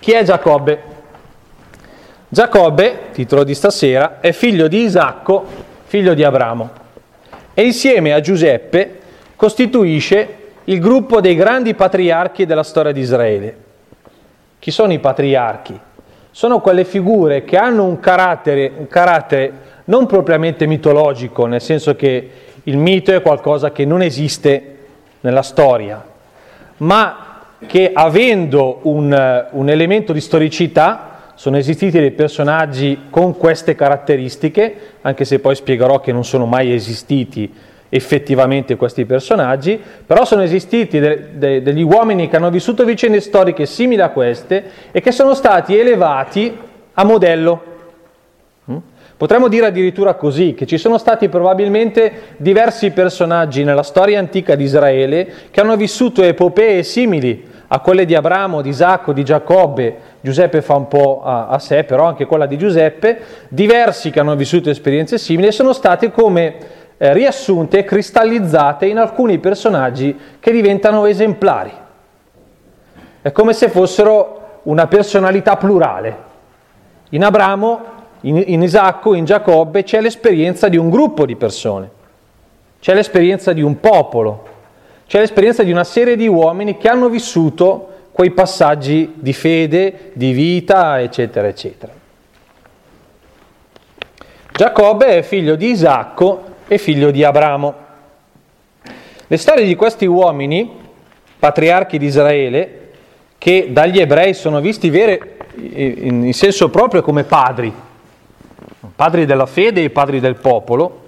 Chi è Giacobbe? Giacobbe, titolo di stasera, è figlio di Isacco, figlio di Abramo, e insieme a Giuseppe costituisce il gruppo dei grandi patriarchi della storia di Israele. Chi sono i patriarchi? Sono quelle figure che hanno un carattere, un carattere non propriamente mitologico, nel senso che il mito è qualcosa che non esiste nella storia, ma che avendo un, un elemento di storicità sono esistiti dei personaggi con queste caratteristiche, anche se poi spiegherò che non sono mai esistiti effettivamente questi personaggi, però sono esistiti de, de, degli uomini che hanno vissuto vicende storiche simili a queste e che sono stati elevati a modello. Mm? Potremmo dire addirittura così, che ci sono stati probabilmente diversi personaggi nella storia antica di Israele che hanno vissuto epopee simili a quelle di Abramo, di Isacco, di Giacobbe, Giuseppe fa un po' a, a, sé, però anche quella di Giuseppe, diversi che hanno vissuto esperienze simili e sono state come eh, riassunte e cristallizzate in alcuni personaggi che diventano esemplari. È come se fossero una personalità plurale. In Abramo, in, in Isacco, in Giacobbe c'è l'esperienza di un gruppo di persone, c'è l'esperienza di un popolo, c'è l'esperienza di una serie di uomini che hanno vissuto quei passaggi di fede, di vita, eccetera, eccetera. Giacobbe è figlio di Isacco e figlio di Abramo. Le storie di questi uomini, patriarchi di Israele, che dagli ebrei sono visti vere in senso proprio come padri, padri della fede e padri del popolo,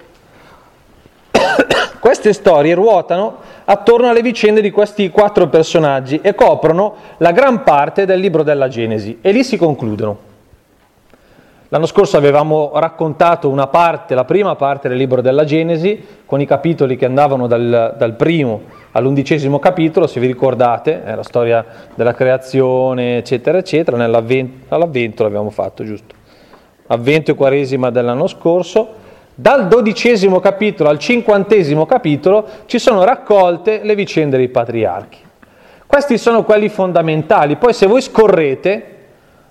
queste storie ruotano attorno alle vicende di questi quattro personaggi e coprono la gran parte del libro della Genesi e lì si concludono. L'anno scorso avevamo raccontato una parte, la prima parte del libro della Genesi, con i capitoli che andavano dal, dal primo all'undicesimo capitolo, se vi ricordate, è la storia della creazione, eccetera, eccetera, all'avvento l'abbiamo fatto, giusto? Avvento e quaresima dell'anno scorso, dal dodicesimo capitolo al cinquantesimo capitolo ci sono raccolte le vicende dei patriarchi. Questi sono quelli fondamentali. Poi se voi scorrete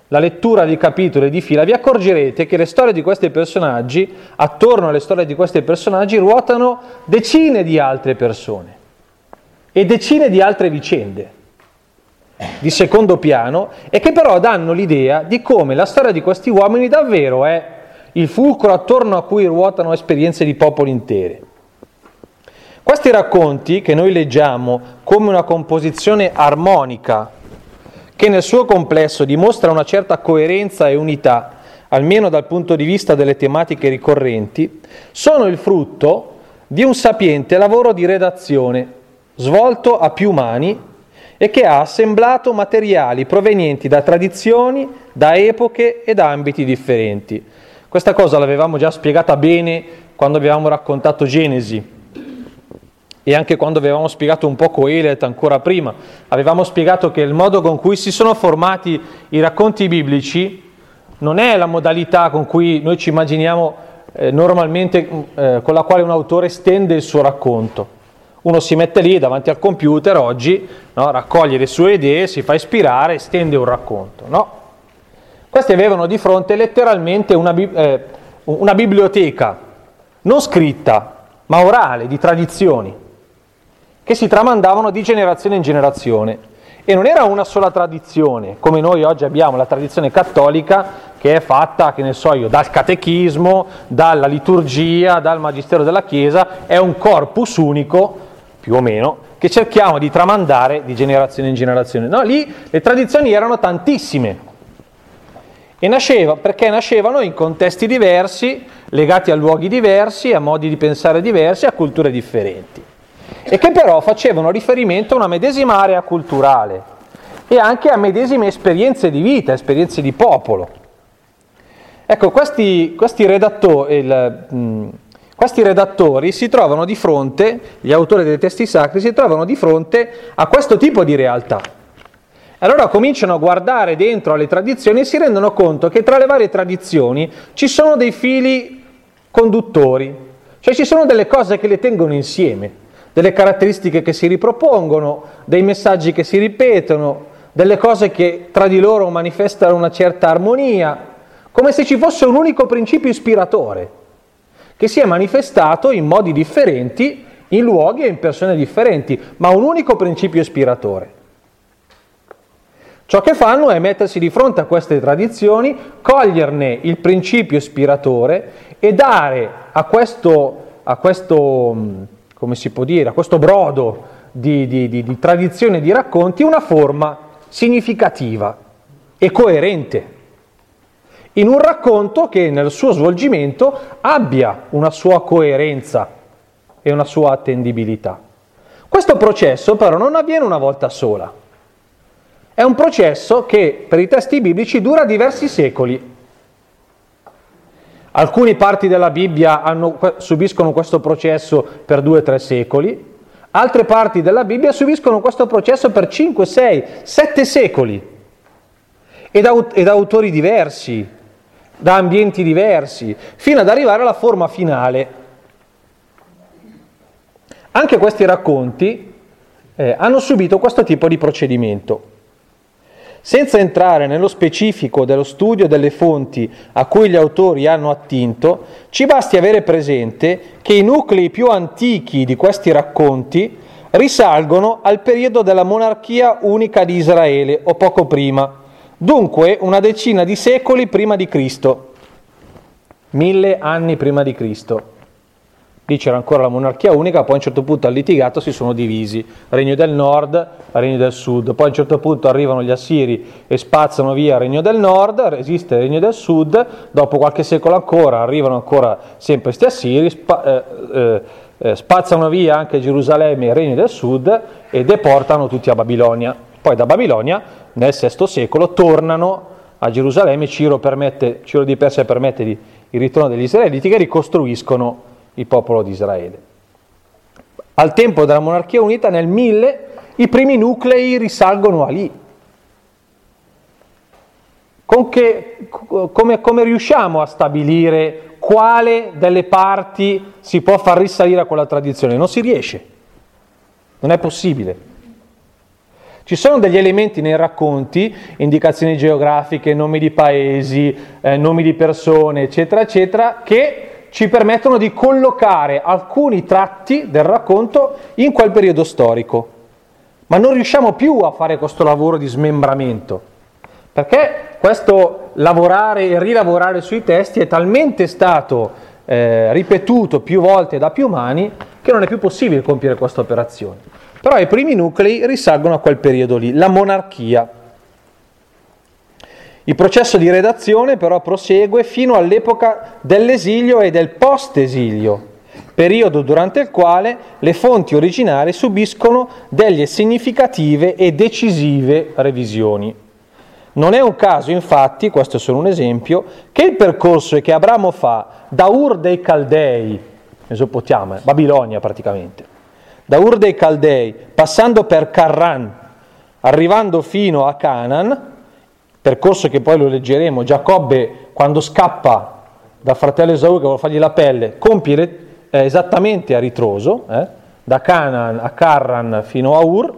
la lettura di capitoli di fila, vi accorgerete che le storie di questi personaggi, attorno alle storie di questi personaggi, ruotano decine di altre persone e decine di altre vicende di secondo piano e che però danno l'idea di come la storia di questi uomini davvero è il fulcro attorno a cui ruotano esperienze di popoli interi. Questi racconti, che noi leggiamo come una composizione armonica, che nel suo complesso dimostra una certa coerenza e unità, almeno dal punto di vista delle tematiche ricorrenti, sono il frutto di un sapiente lavoro di redazione svolto a più mani e che ha assemblato materiali provenienti da tradizioni, da epoche e da ambiti differenti. Questa cosa l'avevamo già spiegata bene quando abbiamo raccontato Genesi e anche quando avevamo spiegato un po' Coelet ancora prima. Avevamo spiegato che il modo con cui si sono formati i racconti biblici non è la modalità con cui noi ci immaginiamo eh, normalmente eh, con la quale un autore stende il suo racconto. Uno si mette lì davanti al computer oggi, no, raccoglie le sue idee, si fa ispirare stende un racconto. No? Questi avevano di fronte letteralmente una, eh, una biblioteca, non scritta, ma orale, di tradizioni, che si tramandavano di generazione in generazione. E non era una sola tradizione, come noi oggi abbiamo la tradizione cattolica, che è fatta, che ne so io, dal catechismo, dalla liturgia, dal magistero della Chiesa, è un corpus unico, più o meno, che cerchiamo di tramandare di generazione in generazione. No, lì le tradizioni erano tantissime, e nasceva perché nascevano in contesti diversi, legati a luoghi diversi, a modi di pensare diversi, a culture differenti, e che però facevano riferimento a una medesima area culturale e anche a medesime esperienze di vita, esperienze di popolo. Ecco, questi, questi, redattori, il, mh, questi redattori si trovano di fronte, gli autori dei testi sacri si trovano di fronte a questo tipo di realtà. Allora cominciano a guardare dentro alle tradizioni e si rendono conto che tra le varie tradizioni ci sono dei fili conduttori, cioè ci sono delle cose che le tengono insieme, delle caratteristiche che si ripropongono, dei messaggi che si ripetono, delle cose che tra di loro manifestano una certa armonia, come se ci fosse un unico principio ispiratore, che si è manifestato in modi differenti, in luoghi e in persone differenti, ma un unico principio ispiratore. Ciò che fanno è mettersi di fronte a queste tradizioni, coglierne il principio ispiratore e dare a questo, a questo può dire, a questo brodo di, di, di, di tradizioni e di racconti una forma significativa e coerente in un racconto che nel suo svolgimento abbia una sua coerenza e una sua attendibilità. Questo processo però non avviene una volta sola. È un processo che per i testi biblici dura diversi secoli. Alcune parti della Bibbia hanno, subiscono questo processo per due o tre secoli, altre parti della Bibbia subiscono questo processo per 5, 6, 7 secoli e da, e da autori diversi, da ambienti diversi, fino ad arrivare alla forma finale. Anche questi racconti eh, hanno subito questo tipo di procedimento. Senza entrare nello specifico dello studio delle fonti a cui gli autori hanno attinto, ci basti avere presente che i nuclei più antichi di questi racconti risalgono al periodo della monarchia unica di Israele o poco prima, Dunque una decina di secoli prima di Cristo, mille anni prima di Cristo. Lì c'era ancora la monarchia unica, poi a un certo punto al litigato si sono divisi, regno del nord, regno del sud, poi a un certo punto arrivano gli assiri e spazzano via il regno del nord, resiste il regno del sud, dopo qualche secolo ancora arrivano ancora sempre questi assiri, spa, eh, eh, eh, spazzano via anche Gerusalemme e il regno del sud e deportano tutti a Babilonia. Poi da Babilonia nel VI secolo tornano a Gerusalemme, Ciro, permette, Ciro di Persia permette di, il ritorno degli israeliti che ricostruiscono il popolo di Israele. Al tempo della monarchia unita, nel 1000, i primi nuclei risalgono a lì. Che, come, come riusciamo a stabilire quale delle parti si può far risalire a quella tradizione? Non si riesce, non è possibile. Ci sono degli elementi nei racconti, indicazioni geografiche, nomi di paesi, eh, nomi di persone, eccetera, eccetera, che ci permettono di collocare alcuni tratti del racconto in quel periodo storico. Ma non riusciamo più a fare questo lavoro di smembramento, perché questo lavorare e rilavorare sui testi è talmente stato eh, ripetuto più volte da più mani che non è più possibile compiere questa operazione. Però i primi nuclei risalgono a quel periodo lì, la monarchia. Il processo di redazione però prosegue fino all'epoca dell'esilio e del post-esilio, periodo durante il quale le fonti originali subiscono delle significative e decisive revisioni. Non è un caso, infatti, questo è solo un esempio, che il percorso che Abramo fa da Ur dei Caldei, Mesopotamia, Babilonia praticamente, da Ur dei Caldei, passando per Carran, arrivando fino a Canaan, percorso che poi lo leggeremo, Giacobbe quando scappa da fratello Esaù che vuole fargli la pelle, compie eh, esattamente a ritroso, eh, da Canaan a Carran fino a Ur,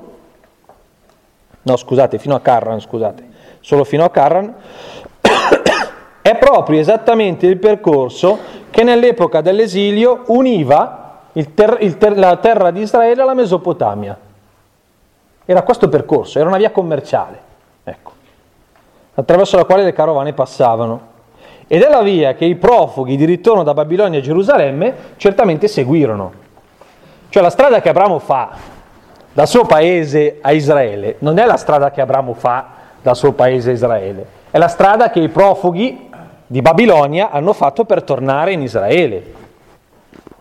no scusate, fino a Carran, scusate, solo fino a Carran, è proprio esattamente il percorso che nell'epoca dell'esilio univa ter- ter- la terra di Israele alla Mesopotamia. Era questo percorso, era una via commerciale, ecco, attraverso la quale le carovane passavano. Ed è la via che i profughi di ritorno da Babilonia a Gerusalemme certamente seguirono. Cioè la strada che Abramo fa dal suo paese a Israele non è la strada che Abramo fa dal suo paese a Israele, è la strada che i profughi di Babilonia hanno fatto per tornare in Israele.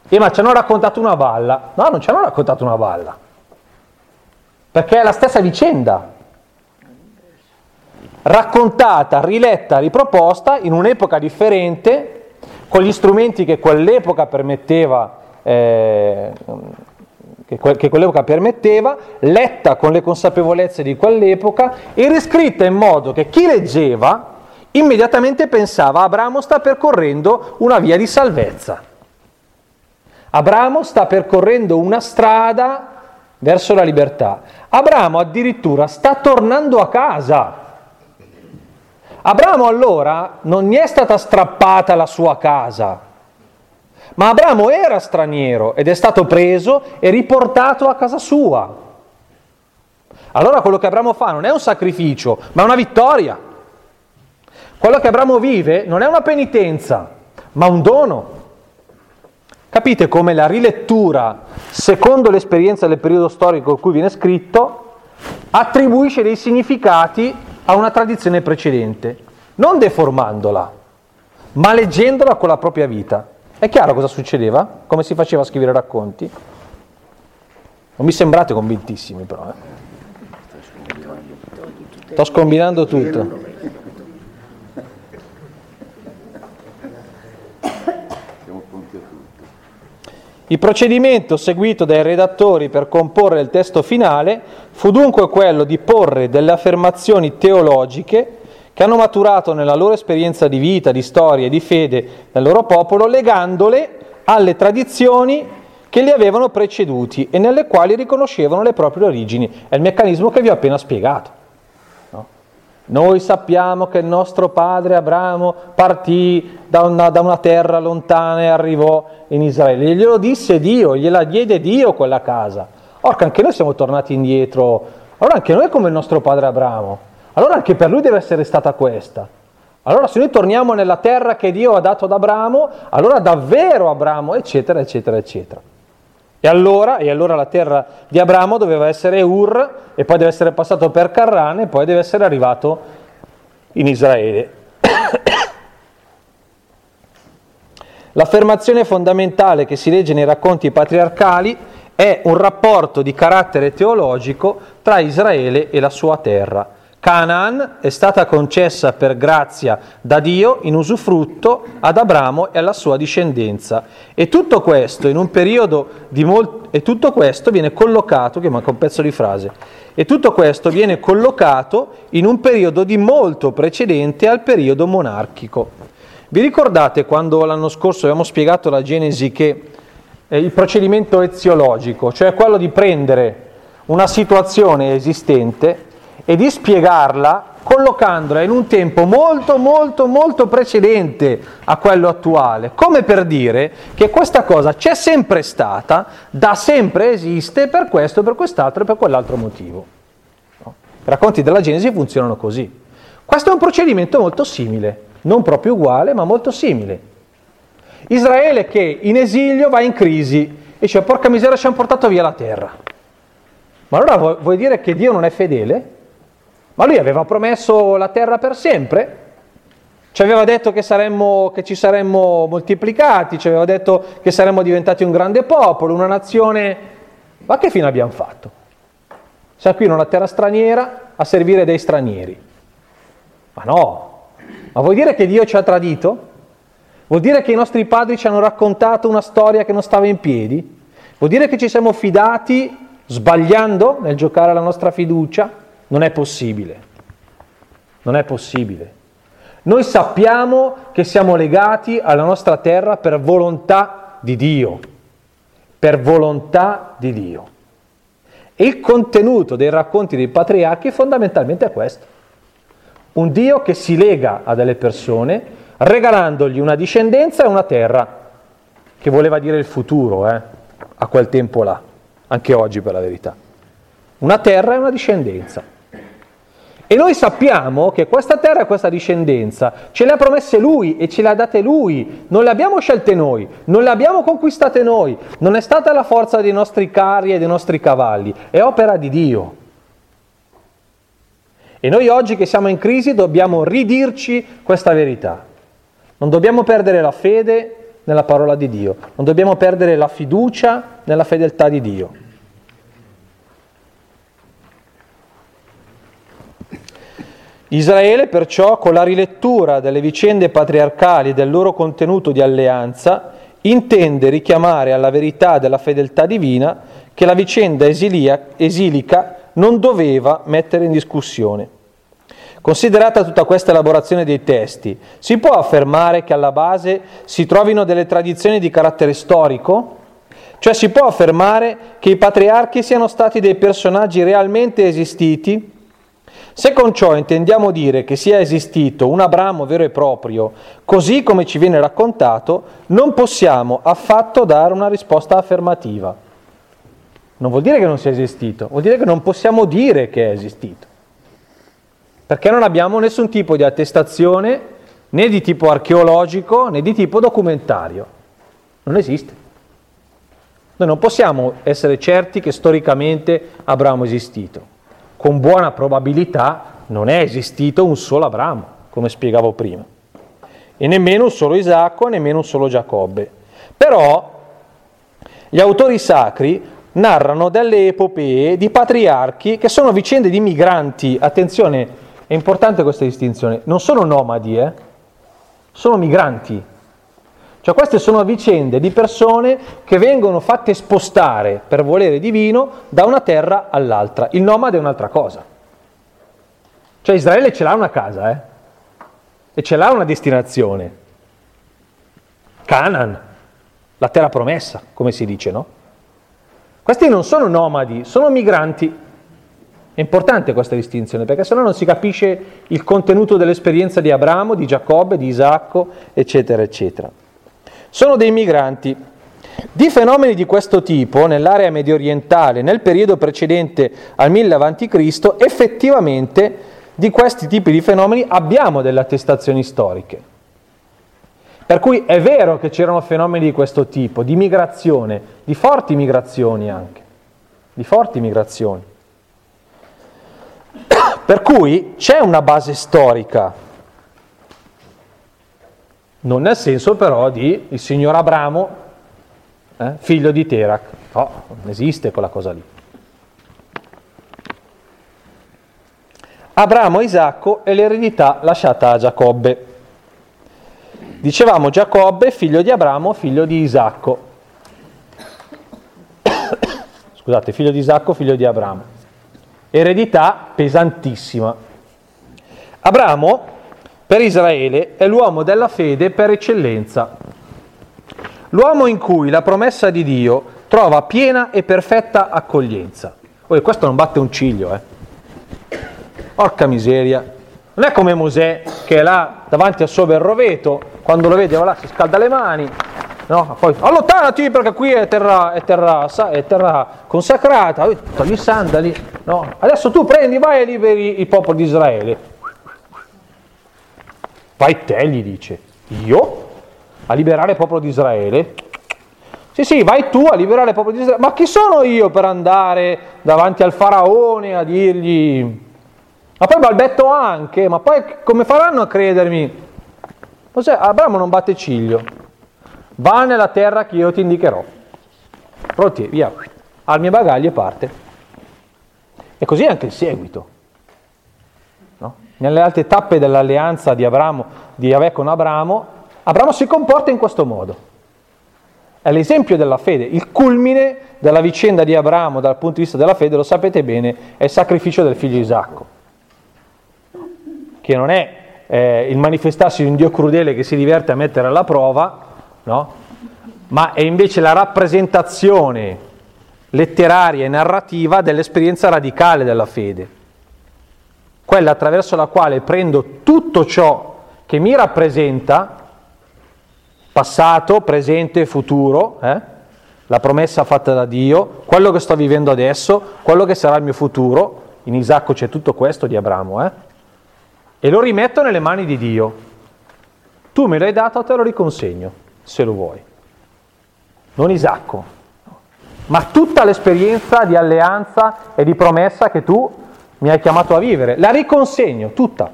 E ma ci hanno raccontato una balla. No, non ci hanno raccontato una balla. Perché è la stessa vicenda. Raccontata, riletta, riproposta in un'epoca differente, con gli strumenti che quell'epoca permetteva, eh, che quell'epoca permetteva, letta con le consapevolezze di quell'epoca e riscritta in modo che chi leggeva immediatamente pensava Abramo sta percorrendo una via di salvezza. Abramo sta percorrendo una strada verso la libertà. Abramo addirittura sta tornando a casa. Abramo allora non gli è stata strappata la sua casa, ma Abramo era straniero ed è stato preso e riportato a casa sua. Allora quello che Abramo fa non è un sacrificio, ma una vittoria. Quello che Abramo vive non è una penitenza, ma un dono. Capite come la rilettura, secondo l'esperienza del periodo storico in cui viene scritto, attribuisce dei significati a una tradizione precedente, non deformandola, ma leggendola con la propria vita. È chiaro cosa succedeva? Come si faceva a scrivere racconti? Non mi sembrate convintissimi però. Eh? Sto scombinando tutto. Il procedimento seguito dai redattori per comporre il testo finale fu dunque quello di porre delle affermazioni teologiche che hanno maturato nella loro esperienza di vita, di storia e di fede nel loro popolo, legandole alle tradizioni che li avevano preceduti e nelle quali riconoscevano le proprie origini. È il meccanismo che vi ho appena spiegato. Noi sappiamo che il nostro padre Abramo partì da una, da una, terra lontana e arrivò in Israele. Glielo disse Dio, gliela diede Dio quella casa. Orca, anche noi siamo tornati indietro. Allora anche noi come il nostro padre Abramo. Allora anche per lui deve essere stata questa. Allora se noi torniamo nella terra che Dio ha dato ad Abramo, allora davvero Abramo, eccetera, eccetera, eccetera. E allora, e allora, la terra di Abramo doveva essere Ur, e poi deve essere passato per Carran, e poi deve essere arrivato in Israele. L'affermazione fondamentale che si legge nei racconti patriarcali è un rapporto di carattere teologico tra Israele e la sua terra. Canaan è stata concessa per grazia da Dio in usufrutto ad Abramo e alla sua discendenza. E tutto questo in un periodo di molto e tutto questo viene collocato, che manca un pezzo di frase, e tutto questo viene collocato in un periodo di molto precedente al periodo monarchico. Vi ricordate quando l'anno scorso abbiamo spiegato la Genesi che eh, il procedimento eziologico, cioè quello di prendere una situazione esistente e di spiegarla collocandola in un tempo molto molto molto precedente a quello attuale, come per dire che questa cosa c'è sempre stata, da sempre esiste per questo, per quest'altro e per quell'altro motivo. No? I racconti della Genesi funzionano così. Questo è un procedimento molto simile, non proprio uguale, ma molto simile. Israele che in esilio va in crisi e dice porca miseria ci hanno portato via la terra. Ma allora vuoi dire che Dio non è fedele? Ma lui aveva promesso la terra per sempre, ci aveva detto che, saremmo, che ci saremmo moltiplicati, ci aveva detto che saremmo diventati un grande popolo, una nazione... Ma che fine abbiamo fatto? Siamo qui in una terra straniera a servire dei stranieri. Ma no, ma vuol dire che Dio ci ha tradito? Vuol dire che i nostri padri ci hanno raccontato una storia che non stava in piedi? Vuol dire che ci siamo fidati sbagliando nel giocare la nostra fiducia? Non è possibile. Non è possibile. Noi sappiamo che siamo legati alla nostra terra per volontà di Dio. Per volontà di Dio. E il contenuto dei racconti dei patriarchi fondamentalmente è questo. Un Dio che si lega a delle persone regalandogli una discendenza e una terra, che voleva dire il futuro, eh, a quel tempo là, anche oggi per la verità. Una terra e una discendenza. E noi sappiamo che questa terra e questa discendenza ce le ha promesse Lui e ce le ha date Lui, non le abbiamo scelte noi, non le abbiamo conquistate noi, non è stata la forza dei nostri carri e dei nostri cavalli, è opera di Dio. E noi oggi che siamo in crisi dobbiamo ridirci questa verità. Non dobbiamo perdere la fede nella parola di Dio, non dobbiamo perdere la fiducia nella fedeltà di Dio. Israele perciò con la rilettura delle vicende patriarcali e del loro contenuto di alleanza intende richiamare alla verità della fedeltà divina che la vicenda esilia, esilica non doveva mettere in discussione. Considerata tutta questa elaborazione dei testi, si può affermare che alla base si trovino delle tradizioni di carattere storico? Cioè si può affermare che i patriarchi siano stati dei personaggi realmente esistiti? Se con ciò intendiamo dire che sia esistito un Abramo vero e proprio, così come ci viene raccontato, non possiamo affatto dare una risposta affermativa. Non vuol dire che non sia esistito, vuol dire che non possiamo dire che è esistito. Perché non abbiamo nessun tipo di attestazione né di tipo archeologico né di tipo documentario. Non esiste. Noi non possiamo essere certi che storicamente Abramo è esistito. Con buona probabilità non è esistito un solo Abramo, come spiegavo prima, e nemmeno un solo Isacco, nemmeno un solo Giacobbe. Però gli autori sacri narrano delle epopee di patriarchi che sono vicende di migranti. Attenzione, è importante questa distinzione, non sono nomadi, eh? sono migranti cioè queste sono vicende di persone che vengono fatte spostare per volere divino da una terra all'altra. Il nomade è un'altra cosa. Cioè Israele ce l'ha una casa, eh? E ce l'ha una destinazione. Canaan, la terra promessa, come si dice, no? Questi non sono nomadi, sono migranti. È importante questa distinzione perché sennò non si capisce il contenuto dell'esperienza di Abramo, di Giacobbe, di Isacco, eccetera, eccetera sono dei migranti. Di fenomeni di questo tipo nell'area medio orientale nel periodo precedente al 1000 a.C., effettivamente di questi tipi di fenomeni abbiamo delle attestazioni storiche. Per cui è vero che c'erano fenomeni di questo tipo, di migrazione, di forti migrazioni anche, di forti migrazioni. Per cui c'è una base storica non nel senso però di il signor Abramo, eh, figlio di Terac. No, non esiste quella cosa lì. Abramo e Isacco e l'eredità lasciata a Giacobbe. Dicevamo Giacobbe, figlio di Abramo, figlio di Isacco. Scusate, figlio di Isacco, figlio di Abramo. Eredità pesantissima. Abramo per Israele è l'uomo della fede per eccellenza, l'uomo in cui la promessa di Dio trova piena e perfetta accoglienza. Oh, questo non batte un ciglio, eh. Porca miseria. Non è come Mosè che è là davanti al suo bel roveto, quando lo vede là si scalda le mani, no? Poi allontanati perché qui è terra, è terra, è terra consacrata, togli i sandali, no? Adesso tu prendi, vai e liberi il popolo di Israele. Vai te, gli dice, io? A liberare il popolo di Israele? Sì, sì, vai tu a liberare il popolo di Israele. Ma chi sono io per andare davanti al faraone a dirgli... Ma poi balbetto anche, ma poi come faranno a credermi? Cos'è? Abramo non batte ciglio. Va nella terra che io ti indicherò. Pronti, via. Al mio bagaglio e parte. E così anche il seguito nelle altre tappe dell'alleanza di, Abramo, di Yahweh con Abramo, Abramo si comporta in questo modo. È l'esempio della fede, il culmine della vicenda di Abramo dal punto di vista della fede, lo sapete bene, è il sacrificio del figlio Isacco, che non è eh, il manifestarsi di un Dio crudele che si diverte a mettere alla prova, no? ma è invece la rappresentazione letteraria e narrativa dell'esperienza radicale della fede quella attraverso la quale prendo tutto ciò che mi rappresenta, passato, presente e futuro, eh? la promessa fatta da Dio, quello che sto vivendo adesso, quello che sarà il mio futuro, in Isacco c'è tutto questo di Abramo, eh? e lo rimetto nelle mani di Dio. Tu me l'hai dato, te lo riconsegno, se lo vuoi. Non Isacco, ma tutta l'esperienza di alleanza e di promessa che tu mi hai chiamato a vivere, la riconsegno tutta.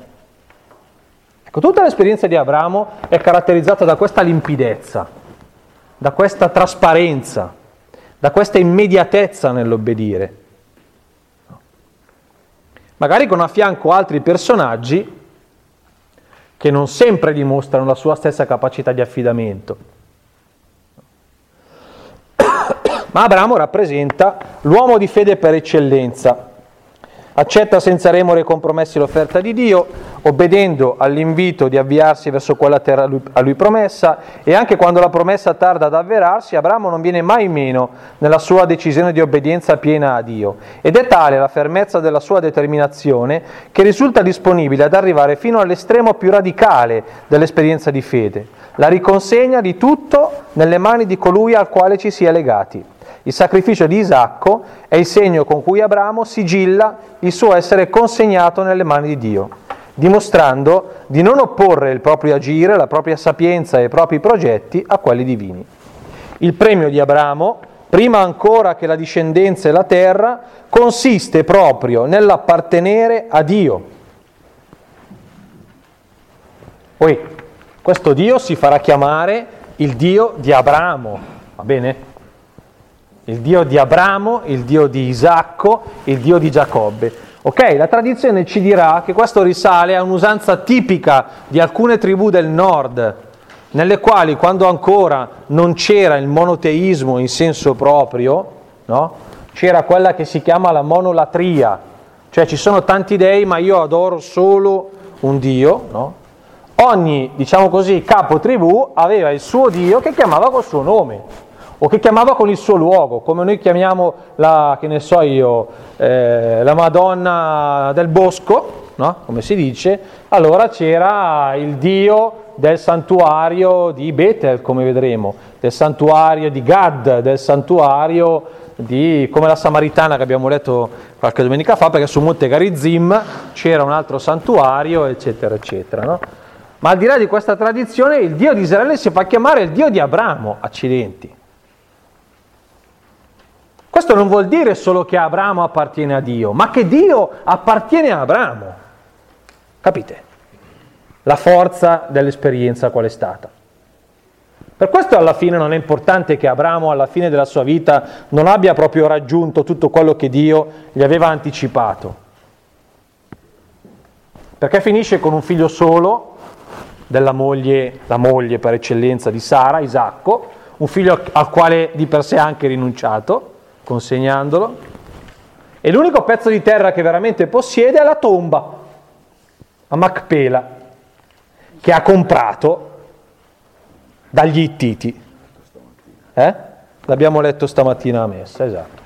Ecco, tutta l'esperienza di Abramo è caratterizzata da questa limpidezza, da questa trasparenza, da questa immediatezza nell'obbedire. Magari con a fianco altri personaggi che non sempre dimostrano la sua stessa capacità di affidamento. Ma Abramo rappresenta l'uomo di fede per eccellenza, accetta senza remore e compromessi l'offerta di Dio, obbedendo all'invito di avviarsi verso quella terra a lui, promessa e anche quando la promessa tarda ad avverarsi, Abramo non viene mai meno nella sua decisione di obbedienza piena a Dio ed è tale la fermezza della sua determinazione che risulta disponibile ad arrivare fino all'estremo più radicale dell'esperienza di fede, la riconsegna di tutto nelle mani di colui al quale ci si è legati. Il sacrificio di Isacco è il segno con cui Abramo sigilla il suo essere consegnato nelle mani di Dio, dimostrando di non opporre il proprio agire, la propria sapienza e i propri progetti a quelli divini. Il premio di Abramo, prima ancora che la discendenza e la terra, consiste proprio nell'appartenere a Dio. Poi, questo Dio si farà chiamare il Dio di Abramo, va bene? Il Dio di Abramo, il Dio di Isacco, il Dio di Giacobbe. Ok, la tradizione ci dirà che questo risale a un'usanza tipica di alcune tribù del nord, nelle quali quando ancora non c'era il monoteismo in senso proprio, no? c'era quella che si chiama la monolatria, cioè ci sono tanti dei ma io adoro solo un Dio, no? ogni, diciamo così, capo tribù aveva il suo Dio che chiamava col suo nome o che chiamava con il suo luogo, come noi chiamiamo la, che ne so io, eh, la Madonna del Bosco, no? come si dice, allora c'era il dio del santuario di Betel, come vedremo, del santuario di Gad, del santuario di, come la Samaritana che abbiamo letto qualche domenica fa, perché su Monte Garizim c'era un altro santuario, eccetera, eccetera. No? Ma al di là di questa tradizione, il Dio di Israele si fa chiamare il Dio di Abramo, accidenti. Questo non vuol dire solo che Abramo appartiene a Dio, ma che Dio appartiene a Abramo. Capite? La forza dell'esperienza qual è stata. Per questo alla fine non è importante che Abramo alla fine della sua vita non abbia proprio raggiunto tutto quello che Dio gli aveva anticipato. Perché finisce con un figlio solo della moglie, la moglie per eccellenza di Sara, Isacco, un figlio al quale di per sé ha anche rinunciato, consegnandolo, e l'unico pezzo di terra che veramente possiede è la tomba a Macpela, che ha comprato dagli Ittiti. Eh? L'abbiamo letto stamattina a messa, esatto.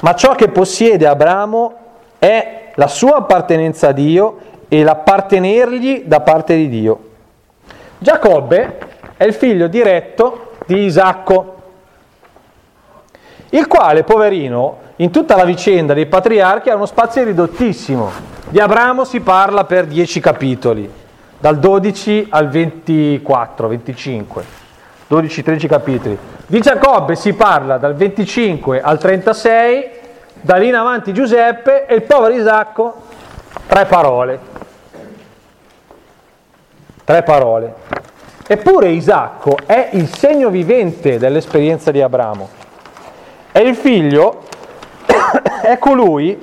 Ma ciò che possiede Abramo è la sua appartenenza a Dio e l'appartenergli da parte di Dio. Giacobbe è il figlio diretto di Isacco, il quale, poverino, in tutta la vicenda dei patriarchi ha uno spazio ridottissimo. Di Abramo si parla per dieci capitoli, dal 12 al 24, 25, 12-13 capitoli. Di Giacobbe si parla dal 25 al 36, da lì in avanti Giuseppe e il povero Isacco, tre parole. Tre parole. Eppure Isacco è il segno vivente dell'esperienza di Abramo. E il figlio è colui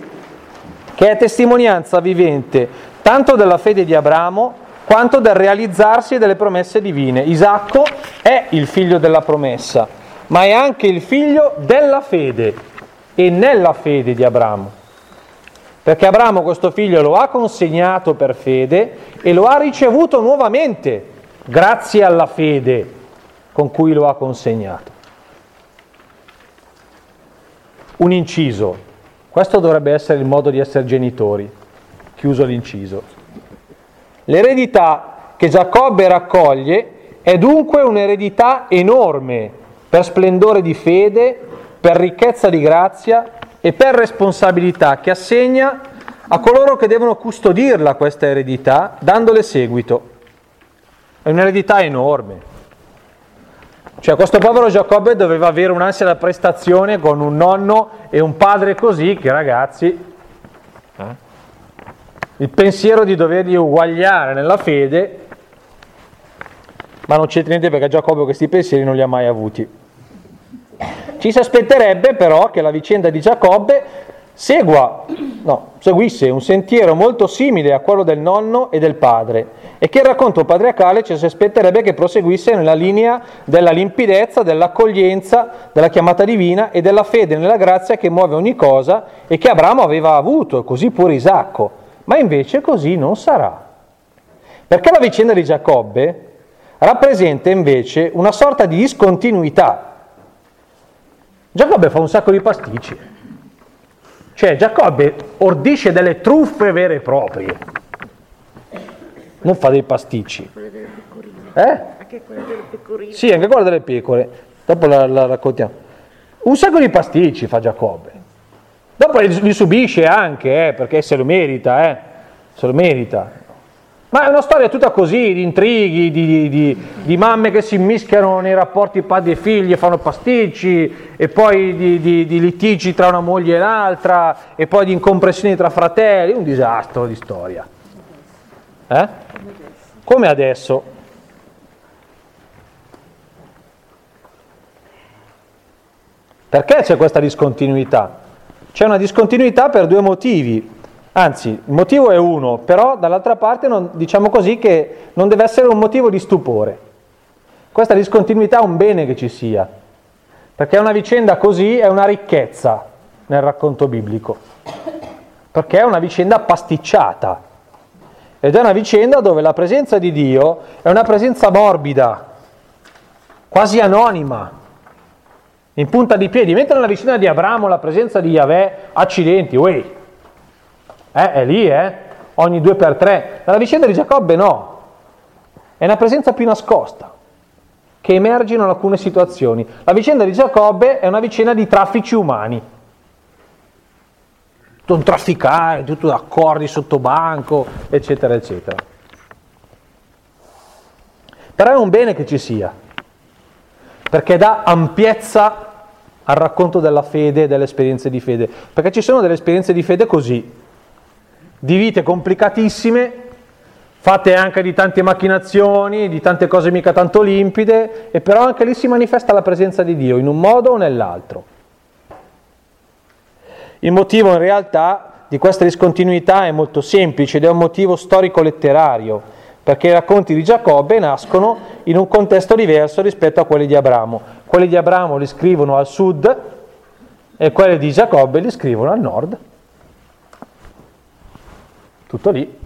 che è testimonianza vivente tanto della fede di Abramo quanto del realizzarsi delle promesse divine. Isacco è il figlio della promessa, ma è anche il figlio della fede e nella fede di Abramo. Perché Abramo questo figlio lo ha consegnato per fede e lo ha ricevuto nuovamente grazie alla fede con cui lo ha consegnato un inciso. Questo dovrebbe essere il modo di essere genitori. Chiuso l'inciso. L'eredità che Giacobbe raccoglie è dunque un'eredità enorme per splendore di fede, per ricchezza di grazia e per responsabilità che assegna a coloro che devono custodirla questa eredità, dandole seguito. È un'eredità enorme. Cioè questo povero Giacobbe doveva avere un'ansia da prestazione con un nonno e un padre così che ragazzi, eh, il pensiero di doverli uguagliare nella fede, ma non c'entra niente perché Giacobbe questi pensieri non li ha mai avuti. Ci si aspetterebbe però che la vicenda di Giacobbe segua, no, seguisse un sentiero molto simile a quello del nonno e del padre e che il racconto patriarcale ci si aspetterebbe che proseguisse nella linea della limpidezza, dell'accoglienza, della chiamata divina e della fede nella grazia che muove ogni cosa e che Abramo aveva avuto, così pure Isacco. Ma invece così non sarà. Perché la vicenda di Giacobbe rappresenta invece una sorta di discontinuità. Giacobbe fa un sacco di pasticci. Cioè Giacobbe ordisce delle truffe vere e proprie. Non fa dei pasticci. Eh? Anche quella delle pecorine. Sì, anche quella delle pecore. Dopo la, la raccontiamo. Un sacco di pasticci fa Giacobbe. Dopo li subisce anche, eh, perché se lo merita, eh. Se lo merita. Ma è una storia tutta così, di intrighi, di, di, di mamme che si mischiano nei rapporti padri e figli e fanno pasticci, e poi di, di, litigi tra una moglie e l'altra, e poi di incompressioni tra fratelli, un disastro di storia. Eh? Come adesso? Perché c'è questa discontinuità? C'è una discontinuità per due motivi. Anzi, il motivo è uno, però dall'altra parte non, diciamo così che non deve essere un motivo di stupore. Questa discontinuità è un bene che ci sia, perché una vicenda così è una ricchezza nel racconto biblico, perché è una vicenda pasticciata ed è una vicenda dove la presenza di Dio è una presenza morbida, quasi anonima, in punta di piedi, mentre nella vicenda di Abramo la presenza di Yahweh, accidenti, uè, eh, è lì, eh? Ogni due per tre. Nella vicenda di Giacobbe no. È una presenza più nascosta, che emerge in alcune situazioni. La vicenda di Giacobbe è una vicenda di traffici umani. Un trafficare, tutto d'accordi sotto banco, eccetera, eccetera. Però è un bene che ci sia, perché dà ampiezza al racconto della fede e delle esperienze di fede. Perché ci sono delle esperienze di fede così, di vite complicatissime, fatte anche di tante macchinazioni, di tante cose mica tanto limpide, e però anche lì si manifesta la presenza di Dio in un modo o nell'altro. Il motivo in realtà di questa discontinuità è molto semplice ed è un motivo storico-letterario, perché i racconti di Giacobbe nascono in un contesto diverso rispetto a quelli di Abramo. Quelli di Abramo li scrivono al sud e quelli di Giacobbe li scrivono al nord. Tutto lì.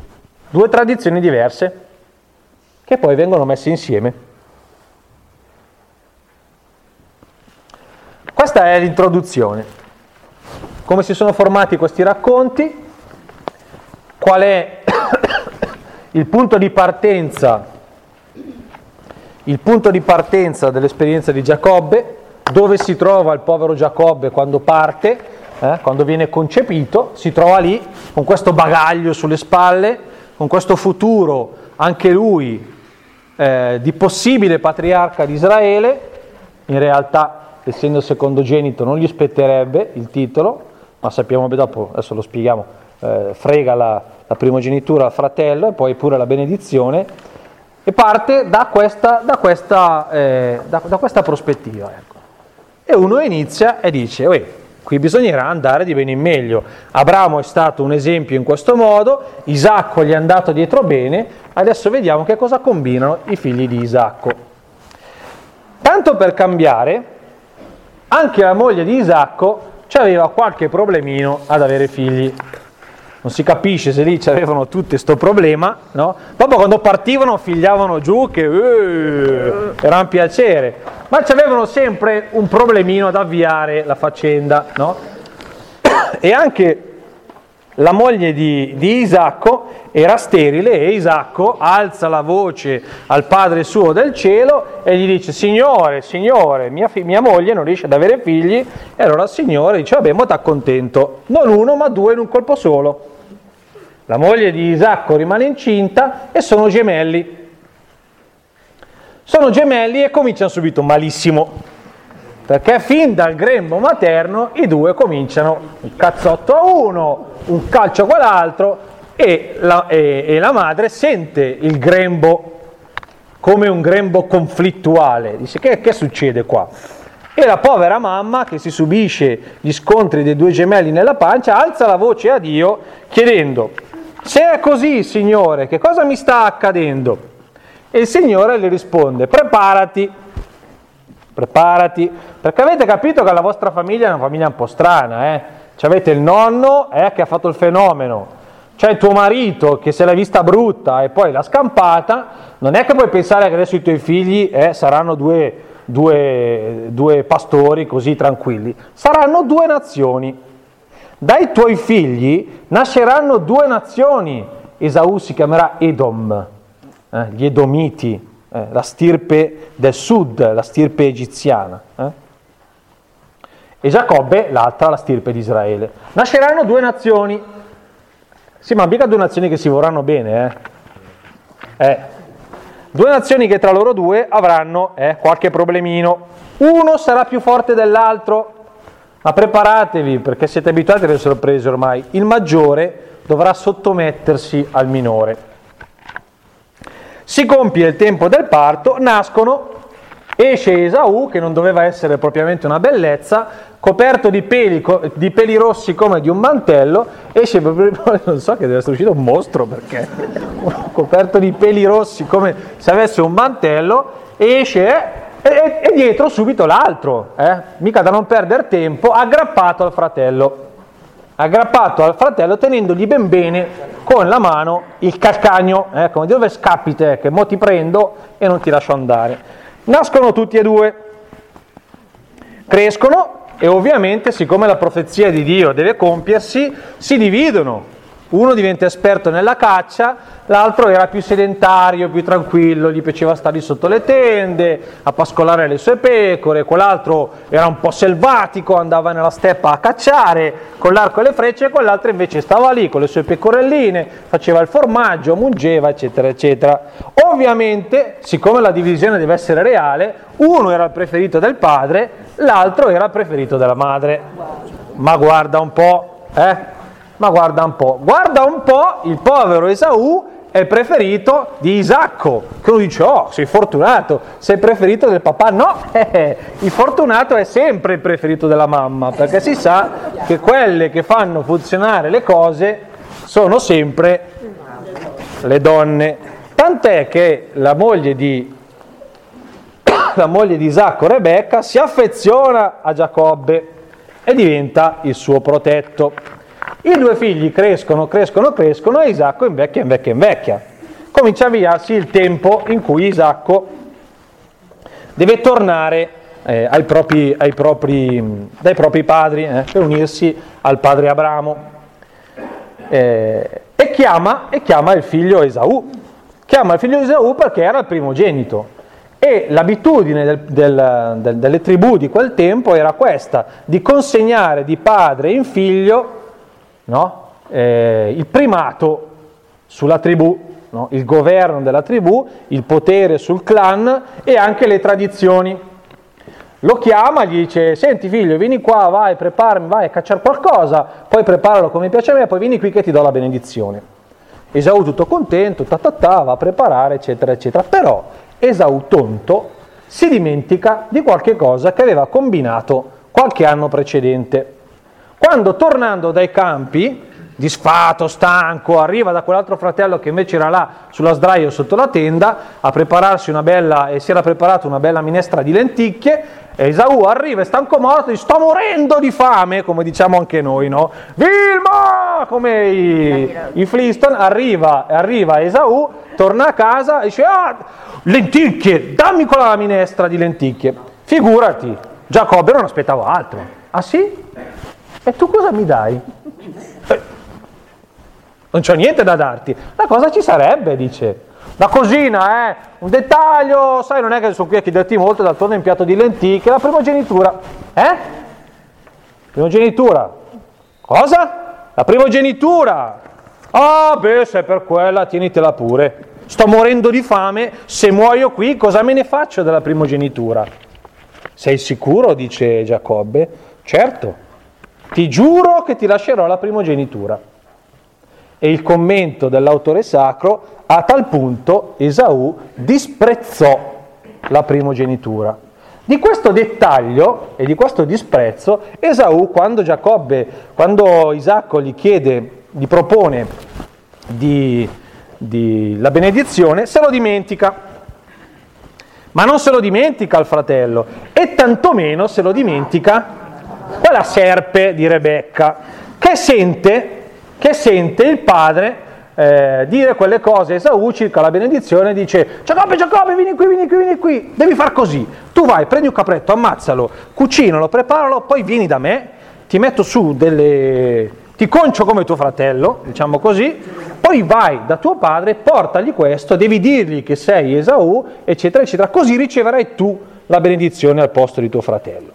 Due tradizioni diverse che poi vengono messe insieme. Questa è l'introduzione. Come si sono formati questi racconti? Qual è il punto di partenza? Il punto di partenza dell'esperienza di Giacobbe, dove si trova il povero Giacobbe quando parte, eh, quando viene concepito, si trova lì con questo bagaglio sulle spalle, con questo futuro, anche lui, eh, di possibile patriarca di Israele, in realtà essendo secondogenito non gli spetterebbe il titolo, ma sappiamo dopo, adesso lo spieghiamo, eh, frega la, la, primogenitura al fratello e poi pure la benedizione, e parte da questa, da questa, eh, da, da questa prospettiva. Ecco. E uno inizia e dice, Qui bisognerà andare di bene in meglio. Abramo è stato un esempio in questo modo, Isacco gli è andato dietro bene, adesso vediamo che cosa combinano i figli di Isacco. Tanto per cambiare, anche la moglie di Isacco aveva qualche problemino ad avere figli non si capisce se lì avevano tutti questo problema, no? Dopo quando partivano figliavano giù che eh, era un piacere, ma avevano sempre un problemino ad avviare la faccenda, no? E anche la moglie di, di, Isacco era sterile e Isacco alza la voce al padre suo del cielo e gli dice Signore, Signore, mia, fi- mia moglie non riesce ad avere figli e allora il Signore dice vabbè, ma ti accontento, non uno ma due in un colpo solo. La moglie di Isacco rimane incinta e sono gemelli. Sono gemelli e cominciano subito malissimo, perché fin dal grembo materno i due cominciano un cazzotto a uno, un calcio a quell'altro e la, e, e la madre sente il grembo come un grembo conflittuale. Dice che, che succede qua? E la povera mamma che si subisce gli scontri dei due gemelli nella pancia alza la voce a Dio chiedendo, se è così Signore, che cosa mi sta accadendo? E il Signore le risponde, preparati, preparati, perché avete capito che la vostra famiglia è una famiglia un po' strana, eh? Cioè avete il nonno eh, che ha fatto il fenomeno, c'è tuo marito che se l'ha vista brutta e poi l'ha scampata, non è che puoi pensare che adesso i tuoi figli eh, saranno due due, due pastori così tranquilli, saranno due nazioni. Dai tuoi figli nasceranno due nazioni. Esaù si chiamerà Edom, eh, gli Edomiti, eh, la stirpe del sud, la stirpe egiziana. Eh? E Giacobbe, l'altra, la stirpe di Israele. Nasceranno due nazioni. Sì, ma mica due nazioni che si vorranno bene, eh? Eh, Due nazioni che tra loro due avranno eh, qualche problemino. Uno sarà più forte dell'altro, ma preparatevi perché siete abituati alle sorprese ormai. Il maggiore dovrà sottomettersi al minore. Si compie il tempo del parto, nascono, esce Esaù, che non doveva essere propriamente una bellezza, coperto di peli, di peli rossi come di un mantello, esce non so che deve essere uscito un mostro perché, coperto di peli rossi come se avesse un mantello, esce e, e dietro subito l'altro, eh? mica da non perdere tempo, aggrappato al fratello, aggrappato al fratello tenendogli ben bene con la mano il calcagno, eh? come dove scappi che mo ti prendo e non ti lascio andare. Nascono tutti e due, crescono e ovviamente, siccome la profezia di Dio deve compiersi, si dividono. Uno diventa esperto nella caccia, l'altro era più sedentario, più tranquillo, gli piaceva stare sotto le tende, a pascolare le sue pecore, quell'altro era un po' selvatico, andava nella steppa a cacciare con l'arco e le frecce, quell'altro invece stava lì con le sue pecorelline, faceva il formaggio, mungeva, eccetera, eccetera. Ovviamente, siccome la divisione deve essere reale, uno era il preferito del padre, l'altro era il preferito della madre. Ma guarda un po', eh? Ma guarda un po', guarda un po' il povero Esaù è preferito di Isacco, che uno dice, oh, sei fortunato, sei preferito del papà. No, eh, il fortunato è sempre il preferito della mamma, perché si sa che quelle che fanno funzionare le cose sono sempre le donne. Tant'è che la moglie di, la moglie di Isacco, Rebecca, si affeziona a Giacobbe e diventa il suo protetto. I due figli crescono, crescono, crescono e Isacco invecchia, invecchia, invecchia. Comincia a avviarsi il tempo in cui Isacco deve tornare eh, ai, propri, ai propri, dai propri padri eh, per unirsi al padre Abramo. Eh, e, chiama, e chiama il figlio Esaù. Chiama il figlio Esaù perché era il primogenito. E l'abitudine del, del, del, delle tribù di quel tempo era questa, di consegnare di padre in figlio no? eh, il primato sulla tribù, no? il governo della tribù, il potere sul clan e anche le tradizioni. Lo chiama, gli dice, senti figlio, vieni qua, vai, preparami, vai a cacciare qualcosa, poi preparalo come piace a me, poi vieni qui che ti do la benedizione. Esau tutto contento, ta ta ta, va a preparare, eccetera, eccetera. Però Esau tonto si dimentica di qualche cosa che aveva combinato qualche anno precedente. Quando tornando dai campi, disfatto, stanco, arriva da quell'altro fratello che invece era là sulla sdraio sotto la tenda a prepararsi una bella, e si era preparato una bella minestra di lenticchie, e Esaù arriva e stanco morto, dice sto morendo di fame, come diciamo anche noi, no? Vilma! Come i, i Flintstone, arriva, arriva Esaù, torna a casa e dice ah, lenticchie, dammi quella minestra di lenticchie. Figurati, Giacobbe non aspettava altro. Ah sì? E tu cosa mi dai? Non c'ho niente da darti. La cosa ci sarebbe, dice. La cosina, eh? Un dettaglio, sai, non è che sono qui a chiederti molto, d'altronde è un piatto di lenticchie, la primogenitura. Eh? Primogenitura. Cosa? La primogenitura. Ah, beh, se è per quella, tienitela pure. Sto morendo di fame, se muoio qui, cosa me ne faccio della primogenitura? Sei sicuro? dice Giacobbe. Certo. Ti giuro che ti lascerò la primogenitura. E il commento dell'autore sacro, a tal punto Esaù disprezzò la primogenitura. Di questo dettaglio e di questo disprezzo, Esaù, quando Giacobbe, quando Isacco gli chiede, gli propone di, di, la benedizione, se lo dimentica. Ma non se lo dimentica il fratello, e tantomeno se lo dimentica quella serpe di Rebecca, che sente, che sente il padre eh, dire quelle cose a Esaù circa la benedizione, dice Giacobbe, Giacobbe, vieni qui, vieni qui, vieni qui, devi far così, tu vai, prendi un capretto, ammazzalo, cucinalo, preparalo, poi vieni da me, ti metto su delle... ti concio come tuo fratello, diciamo così, poi vai da tuo padre, portagli questo, devi dirgli che sei Esaù, eccetera, eccetera, così riceverai tu la benedizione al posto di tuo fratello.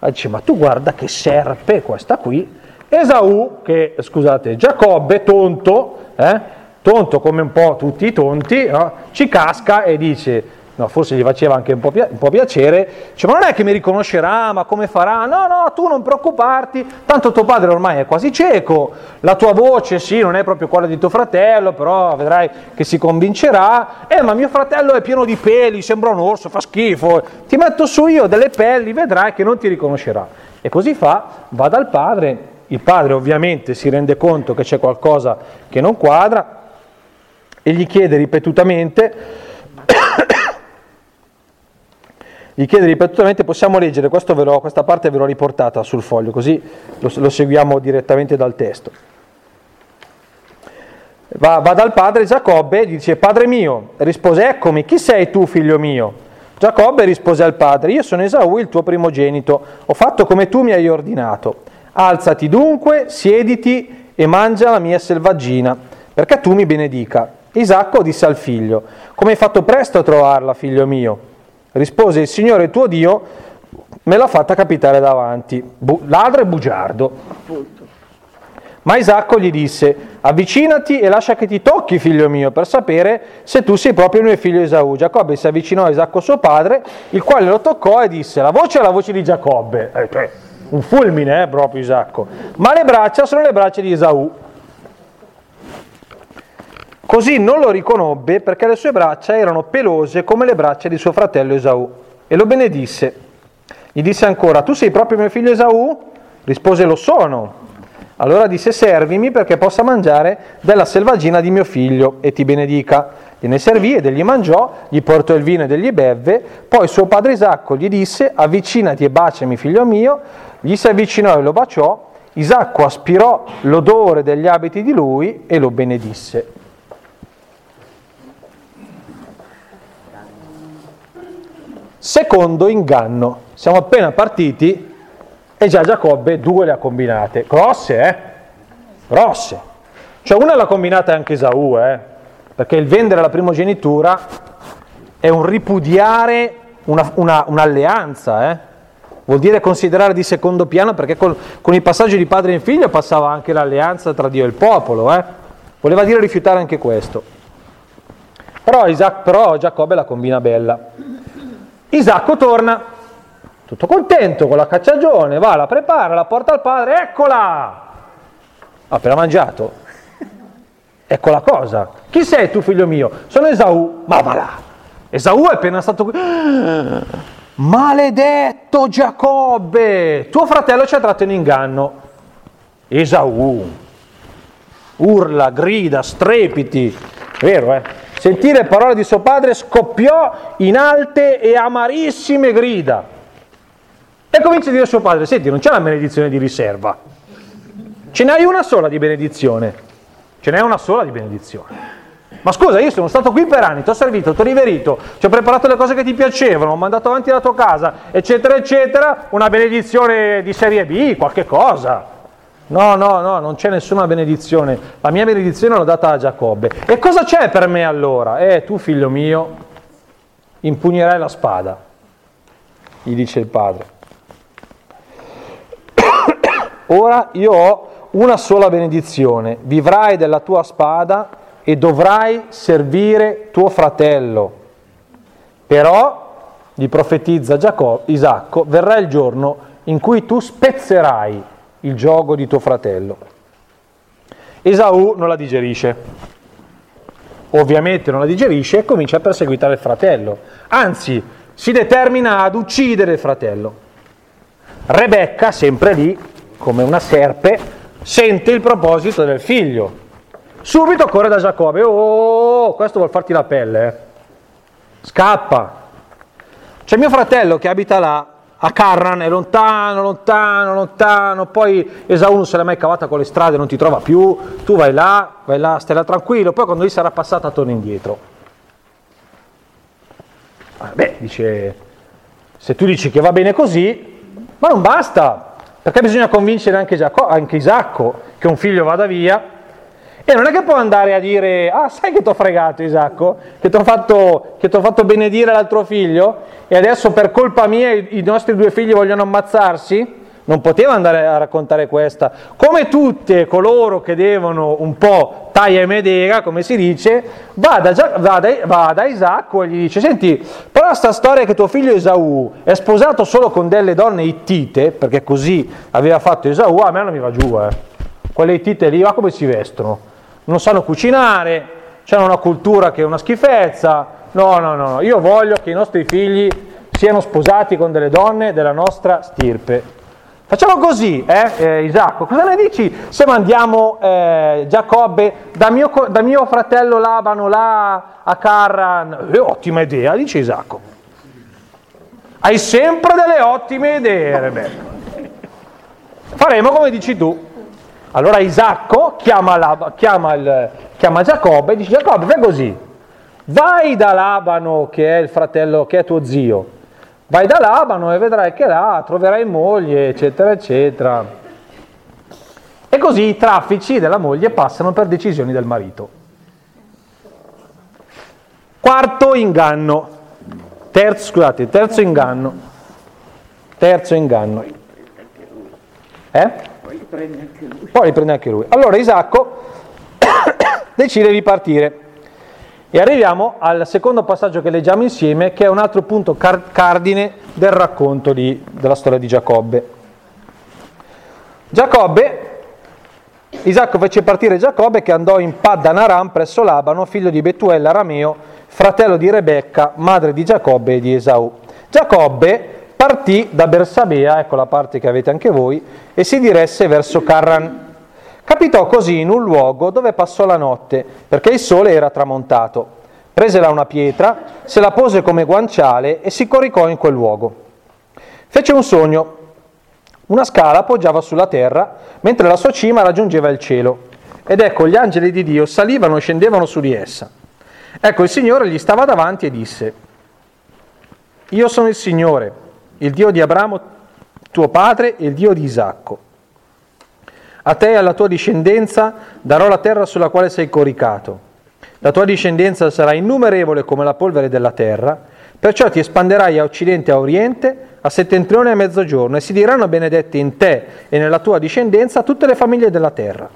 Dice, ma tu guarda che serpe questa qui, Esaù, che scusate, Giacobbe, tonto, eh, tonto come un po' tutti i tonti, no? ci casca e dice, no, forse gli faceva anche un po', pi- un po piacere, dice, ma non è che mi riconoscerà, ma come farà? No, no, tu non preoccuparti, tanto tuo padre ormai è quasi cieco, la tua voce sì, non è proprio quella di tuo fratello, però vedrai che si convincerà, eh, ma mio fratello è pieno di peli, sembra un orso, fa schifo, ti metto su io delle pelli, vedrai che non ti riconoscerà. E così fa, va dal padre. Il padre ovviamente si rende conto che c'è qualcosa che non quadra e gli chiede ripetutamente, gli chiede ripetutamente, possiamo leggere, lo, questa parte ve l'ho riportata sul foglio, così lo, lo seguiamo direttamente dal testo. Va, va, dal padre Giacobbe e dice, Padre mio, rispose, eccomi, chi sei tu, figlio mio? Giacobbe rispose al padre, io sono Esaù, il tuo primogenito, ho fatto come tu mi hai ordinato. Alzati dunque, siediti e mangia la mia selvaggina, perché tu mi benedica. Isacco disse al figlio, come hai fatto presto a trovarla, figlio mio? Rispose il Signore tuo Dio, me l'ha fatta capitare davanti. Bu- ladro e bugiardo. Ma Isacco gli disse, avvicinati e lascia che ti tocchi, figlio mio, per sapere se tu sei proprio il mio figlio Esaù. Giacobbe si avvicinò a Isacco suo padre, il quale lo toccò e disse, la voce è la voce di Giacobbe. Eh, cioè, un fulmine eh, proprio Isacco, ma le braccia sono le braccia di Esaù. Così non lo riconobbe perché le sue braccia erano pelose come le braccia di suo fratello Esaù e lo benedisse. Gli disse ancora, tu sei proprio mio figlio Esaù? Rispose, lo sono. Allora disse, servimi perché possa mangiare della selvaggina di mio figlio e ti benedica. Gliene servì ed egli mangiò, gli portò il vino ed egli bevve, poi suo padre Isacco gli disse, avvicinati e baciami figlio mio, gli si avvicinò e lo baciò, Isacco aspirò l'odore degli abiti di lui e lo benedisse. Secondo inganno, siamo appena partiti e già Giacobbe due le ha combinate, grosse eh, grosse. Cioè una l'ha combinata anche Esaù, eh, perché il vendere la primogenitura è un ripudiare una, una, un'alleanza, eh vuol dire considerare di secondo piano perché con, con, il passaggio di padre in figlio passava anche l'alleanza tra Dio e il popolo, eh? voleva dire rifiutare anche questo. Però, Isaac, però Giacobbe la combina bella. Isacco torna, tutto contento con la cacciagione, va, la prepara, la porta al padre, eccola! Ha appena mangiato. Ecco la cosa. Chi sei tu figlio mio? Sono Esaù. Ma va là. Esaù è appena stato qui. Maledetto Giacobbe, tuo fratello ci ha tratto in inganno. Esaù, urla, grida, strepiti, vero eh? Sentì le parole di suo padre, scoppiò in alte e amarissime grida. E comincia a dire a suo padre, senti, non c'è la benedizione di riserva, ce n'hai una sola di benedizione, ce n'è una sola di benedizione. Ma scusa, io sono stato qui per anni, ti ho servito, ti ho riverito, ti ho preparato le cose che ti piacevano, ho mandato avanti la tua casa, eccetera, eccetera, una benedizione di serie B, qualche cosa. No, no, no, non c'è nessuna benedizione. La mia benedizione l'ho data a Giacobbe. E cosa c'è per me allora? Eh, tu figlio mio, impugnerai la spada, gli dice il padre. Ora io ho una sola benedizione, vivrai della tua spada e dovrai servire tuo fratello. Però, gli profetizza Giacobbe, Isacco, verrà il giorno in cui tu spezzerai il gioco di tuo fratello. Esaù non la digerisce. Ovviamente non la digerisce e comincia a perseguitare il fratello. Anzi, si determina ad uccidere il fratello. Rebecca, sempre lì, come una serpe, sente il proposito del figlio. Subito corre da Giacobbe, oh, questo vuol farti la pelle, eh. scappa. C'è mio fratello che abita là, a Carran, è lontano, lontano, lontano, poi Esau non se l'è mai cavata con le strade, non ti trova più, tu vai là, vai là, stai là tranquillo, poi quando lui sarà passata torna indietro. Ah, beh, dice, se tu dici che va bene così, ma non basta, perché bisogna convincere anche, Giacomo, anche Isacco che un figlio vada via e non è che può andare a dire, ah sai che ti ho fregato Isacco, che ti ho fatto, fatto, benedire l'altro figlio e adesso per colpa mia i, i nostri due figli vogliono ammazzarsi? Non poteva andare a raccontare questa. Come tutte coloro che devono un po' taglia e medega, come si dice, va da, va, da, va da, Isacco e gli dice, senti, però sta storia che tuo figlio Esaù è sposato solo con delle donne ittite, perché così aveva fatto Esaù, a me non mi va giù, eh. Quelle ittite lì, ma come si vestono? Non sanno cucinare, hanno una cultura che è una schifezza. No, no, no, io voglio che i nostri figli siano sposati con delle donne della nostra stirpe. Facciamo così, eh, eh, Isacco, cosa ne dici se mandiamo eh, Giacobbe da mio, da mio, fratello Labano là a Carran? Eh, ottima idea, dice Isacco. Hai sempre delle ottime idee, Rebecca. Faremo come dici tu. Allora Isacco chiama, la, chiama, il, chiama Giacobbe e dice Giacobbe fai così, vai da Labano che è il fratello, che è tuo zio, vai da Labano e vedrai che là troverai moglie, eccetera, eccetera. E così i traffici della moglie passano per decisioni del marito. Quarto inganno, terzo, scusate, terzo inganno, terzo inganno. Eh? Poi li prende anche lui. Poi li prende anche lui. Allora Isacco decide di partire. E arriviamo al secondo passaggio che leggiamo insieme, che è un altro punto car- cardine del racconto di, della storia di Giacobbe. Giacobbe, Isacco fece partire Giacobbe che andò in Paddan Aram presso Labano, figlio di Betuel Arameo, fratello di Rebecca, madre di Giacobbe e di Esau. Giacobbe partì da Bersabea, ecco la parte che avete anche voi, e si diresse verso Carran. Capitò così in un luogo dove passò la notte, perché il sole era tramontato. Prese là una pietra, se la pose come guanciale e si coricò in quel luogo. Fece un sogno. Una scala poggiava sulla terra, mentre la sua cima raggiungeva il cielo. Ed ecco, gli angeli di Dio salivano e scendevano su di essa. Ecco, il Signore gli stava davanti e disse, Io sono il Signore, il Dio di Abramo, tuo padre, e il Dio di Isacco. A te e alla tua discendenza darò la terra sulla quale sei coricato. La tua discendenza sarà innumerevole come la polvere della terra, perciò ti espanderai a occidente e a oriente, a settentrione e a mezzogiorno, e si diranno benedetti in te e nella tua discendenza tutte le famiglie della terra.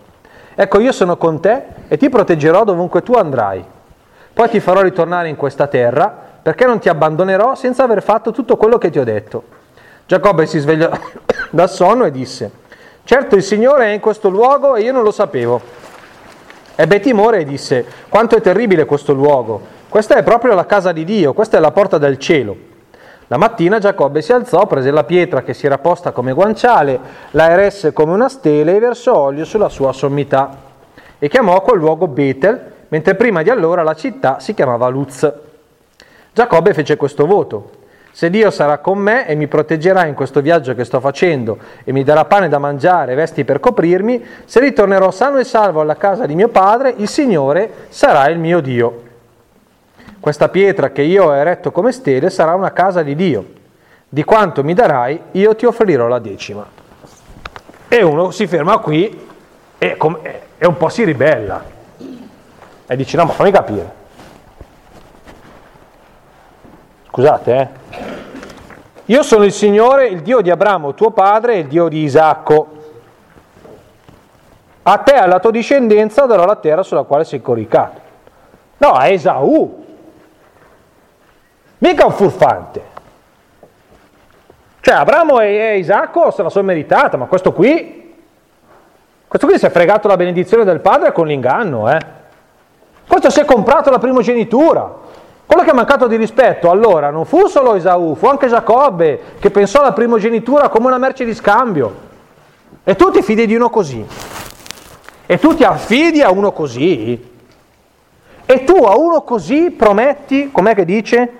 Ecco, io sono con te e ti proteggerò dovunque tu andrai. Poi ti farò ritornare in questa terra perché non ti abbandonerò senza aver fatto tutto quello che ti ho detto. Giacobbe si svegliò dal sonno e disse, certo il Signore è in questo luogo e io non lo sapevo. Ebbe timore e disse, quanto è terribile questo luogo, questa è proprio la casa di Dio, questa è la porta del cielo. La mattina Giacobbe si alzò, prese la pietra che si era posta come guanciale, la eresse come una stele e versò olio sulla sua sommità. E chiamò quel luogo Betel, mentre prima di allora la città si chiamava Luz. Giacobbe fece questo voto. Se Dio sarà con me e mi proteggerà in questo viaggio che sto facendo e mi darà pane da mangiare e vesti per coprirmi, se ritornerò sano e salvo alla casa di mio padre, il Signore sarà il mio Dio. Questa pietra che io ho eretto come stele sarà una casa di Dio. Di quanto mi darai, io ti offrirò la decima. E uno si ferma qui e, e un po' si ribella. E dice, no, ma fammi capire. Scusate, eh? Io sono il Signore, il Dio di Abramo, tuo padre, e il Dio di Isacco. A te e alla tua discendenza darò la terra sulla quale sei coricato. No, è Esaù. Mica un furfante. Cioè, Abramo e Isacco se la sono meritata, ma questo qui, questo qui si è fregato la benedizione del padre con l'inganno, eh? Questo si è comprato la primogenitura. Quello che ha mancato di rispetto allora non fu solo Esaù, fu anche Giacobbe che pensò alla primogenitura come una merce di scambio. E tu ti fidi di uno così? E tu ti affidi a uno così? E tu a uno così prometti, com'è che dice?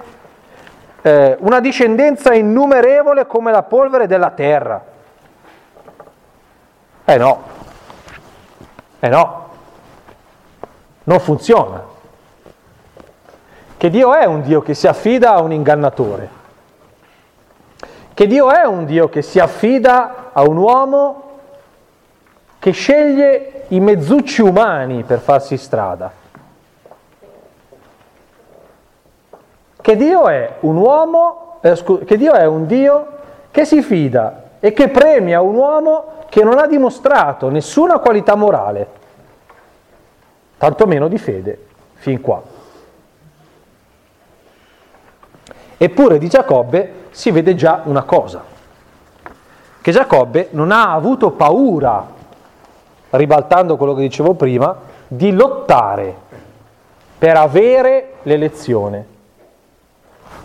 Eh, una discendenza innumerevole come la polvere della terra. Eh no, eh no, non funziona. Che Dio è un Dio che si affida a un ingannatore. Che Dio è un Dio che si affida a un uomo che sceglie i mezzucci umani per farsi strada. Che Dio è un uomo, eh, scu- che Dio è un Dio che si fida e che premia un uomo che non ha dimostrato nessuna qualità morale, tantomeno di fede, fin qua. Eppure di Giacobbe si vede già una cosa, che Giacobbe non ha avuto paura ribaltando quello che dicevo prima, di lottare per avere l'elezione,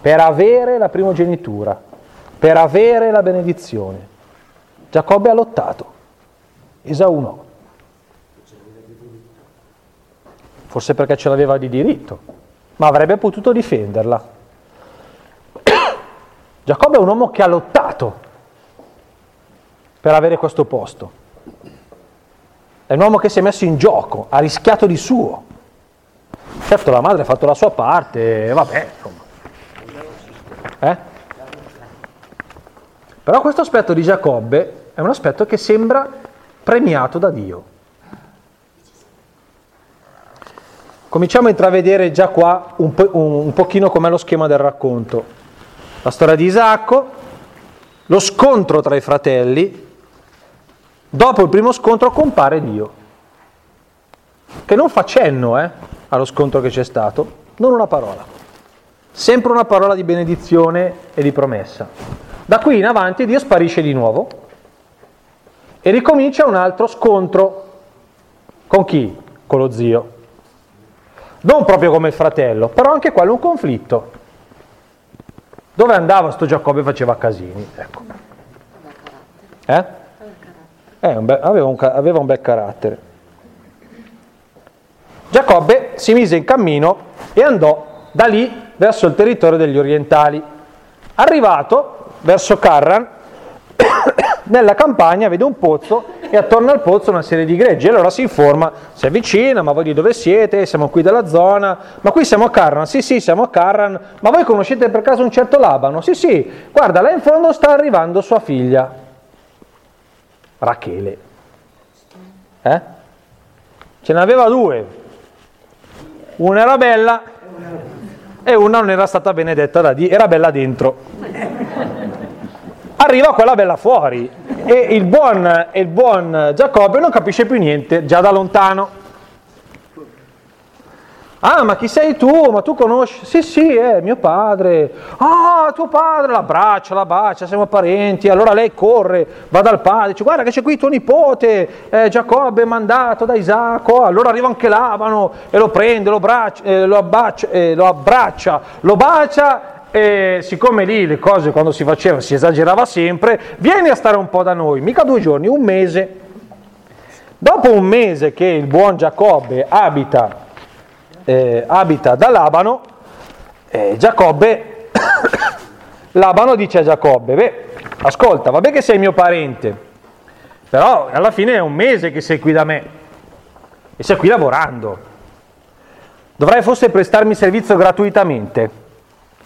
per avere la primogenitura, per avere la benedizione. Giacobbe ha lottato, Esau no. Forse perché ce l'aveva di diritto, ma avrebbe potuto difenderla. Giacobbe è un uomo che ha lottato per avere questo posto. È un uomo che si è messo in gioco, ha rischiato di suo. Certo la madre ha fatto la sua parte, vabbè, insomma. Eh? Però questo aspetto di Giacobbe è un aspetto che sembra premiato da Dio. Cominciamo a intravedere già qua un, po- un pochino com'è lo schema del racconto. La storia di Isacco, lo scontro tra i fratelli, Dopo il primo scontro compare Dio, che non fa cenno eh, allo scontro che c'è stato, non una parola, sempre una parola di benedizione e di promessa. Da qui in avanti Dio sparisce di nuovo e ricomincia un altro scontro. Con chi? Con lo zio. Non proprio come il fratello, però anche quello un conflitto. Dove andava sto Giacobbe faceva casini. Ecco. Eh? Eh, un be- aveva, un, aveva un bel carattere. Giacobbe si mise in cammino e andò da lì verso il territorio degli orientali. Arrivato verso Carran, nella campagna vede un pozzo e attorno al pozzo una serie di greggi. Allora si informa, si avvicina, ma voi di dove siete? Siamo qui dalla zona, ma qui siamo a Carran, sì sì siamo a Carran, ma voi conoscete per caso un certo Labano? Sì sì, guarda là in fondo sta arrivando sua figlia. Rachele. Eh? Ce n'aveva due. Una era bella e una non era stata benedetta da Dio, era bella dentro. Arriva quella bella fuori e il buon, il buon Giacobbe non capisce più niente, già da lontano. Ah, ma chi sei tu? Ma tu conosci? Sì, sì, è mio padre. Ah, tuo padre, la braccia, la bacia, siamo parenti. Allora lei corre, va dal padre, dice guarda che c'è qui tuo nipote, eh, Giacobbe mandato da Isacco. Allora arriva anche Labano e lo prende, lo, braccia, eh, lo, abbaccia, eh, lo abbraccia, lo bacia e siccome lì le cose quando si faceva si esagerava sempre, vieni a stare un po' da noi, mica due giorni, un mese. Dopo un mese che il buon Giacobbe abita eh, abita da Labano, eh, Giacobbe, Labano dice a Giacobbe, beh, ascolta, vabbè che sei mio parente, però alla fine è un mese che sei qui da me e sei qui lavorando. Dovrai forse prestarmi servizio gratuitamente.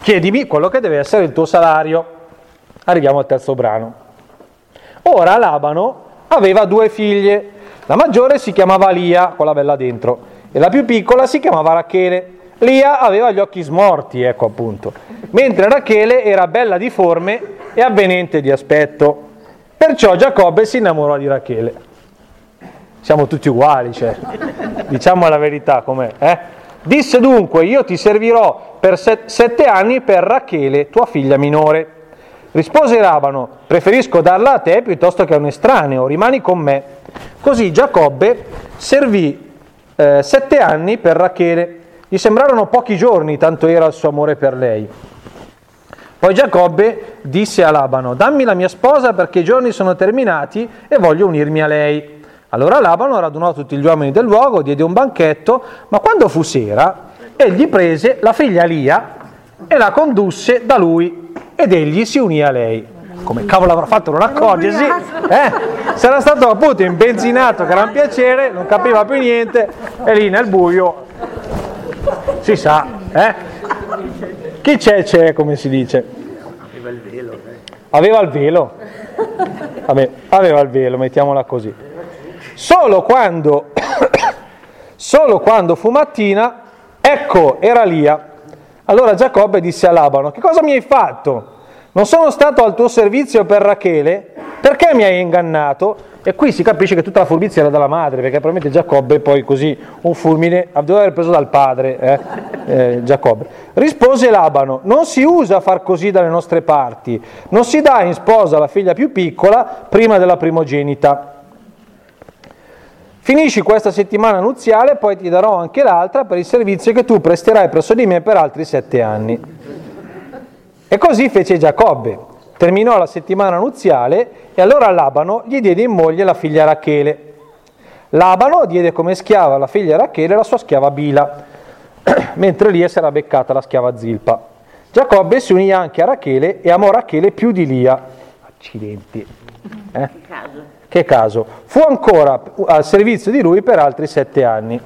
Chiedimi quello che deve essere il tuo salario. Arriviamo al terzo brano. Ora Labano aveva due figlie. La maggiore si chiamava Lia, quella bella dentro, e la più piccola si chiamava Rachele. Lia aveva gli occhi smorti, ecco appunto, mentre Rachele era bella di forme e avvenente di aspetto. Perciò Giacobbe si innamorò di Rachele. Siamo tutti uguali, cioè. diciamo la verità com'è. Eh? Disse dunque, io ti servirò per set- sette anni per Rachele, tua figlia minore. Rispose Labano, preferisco darla a te piuttosto che a un estraneo, rimani con me. Così Giacobbe servì eh, sette anni per Rachele, Gli sembrarono pochi giorni, tanto era il suo amore per lei. Poi Giacobbe disse a Labano, dammi la mia sposa perché i giorni sono terminati e voglio unirmi a lei. Allora Labano radunò tutti gli uomini del luogo, diede un banchetto, ma quando fu sera, egli prese la figlia Lia e la condusse da lui ed egli si unì a lei. Come cavolo avrà fatto non accorgersi? Eh? Sarà stato appunto imbenzinato, gran piacere, non capiva più niente e lì nel buio si sa, eh? Chi c'è c'è, come si dice. Aveva il velo. Eh. Aveva il velo. Vabbè, aveva il velo, mettiamola così. Solo quando, solo quando fu mattina, ecco, era Lia. Allora Giacobbe disse a Labano, che cosa mi hai fatto? Non sono stato al tuo servizio per Rachele? Perché mi hai ingannato? E qui si capisce che tutta la furbizia era dalla madre, perché probabilmente Giacobbe poi così un fulmine doveva aver preso dal padre, eh? Eh, Giacobbe. Rispose Labano, non si usa far così dalle nostre parti, non si dà in sposa la figlia più piccola prima della primogenita. Finisci questa settimana nuziale, poi ti darò anche l'altra per il servizio che tu presterai presso di me per altri sette anni. E così fece Giacobbe. Terminò la settimana nuziale e allora Labano gli diede in moglie la figlia Rachele. Labano diede come schiava alla figlia Rachele la sua schiava Bila, mentre Lia si era beccata la schiava Zilpa. Giacobbe si unì anche a Rachele e amò Rachele più di Lia. Accidenti. Eh? Che caso. Fu ancora al servizio di lui per altri sette anni.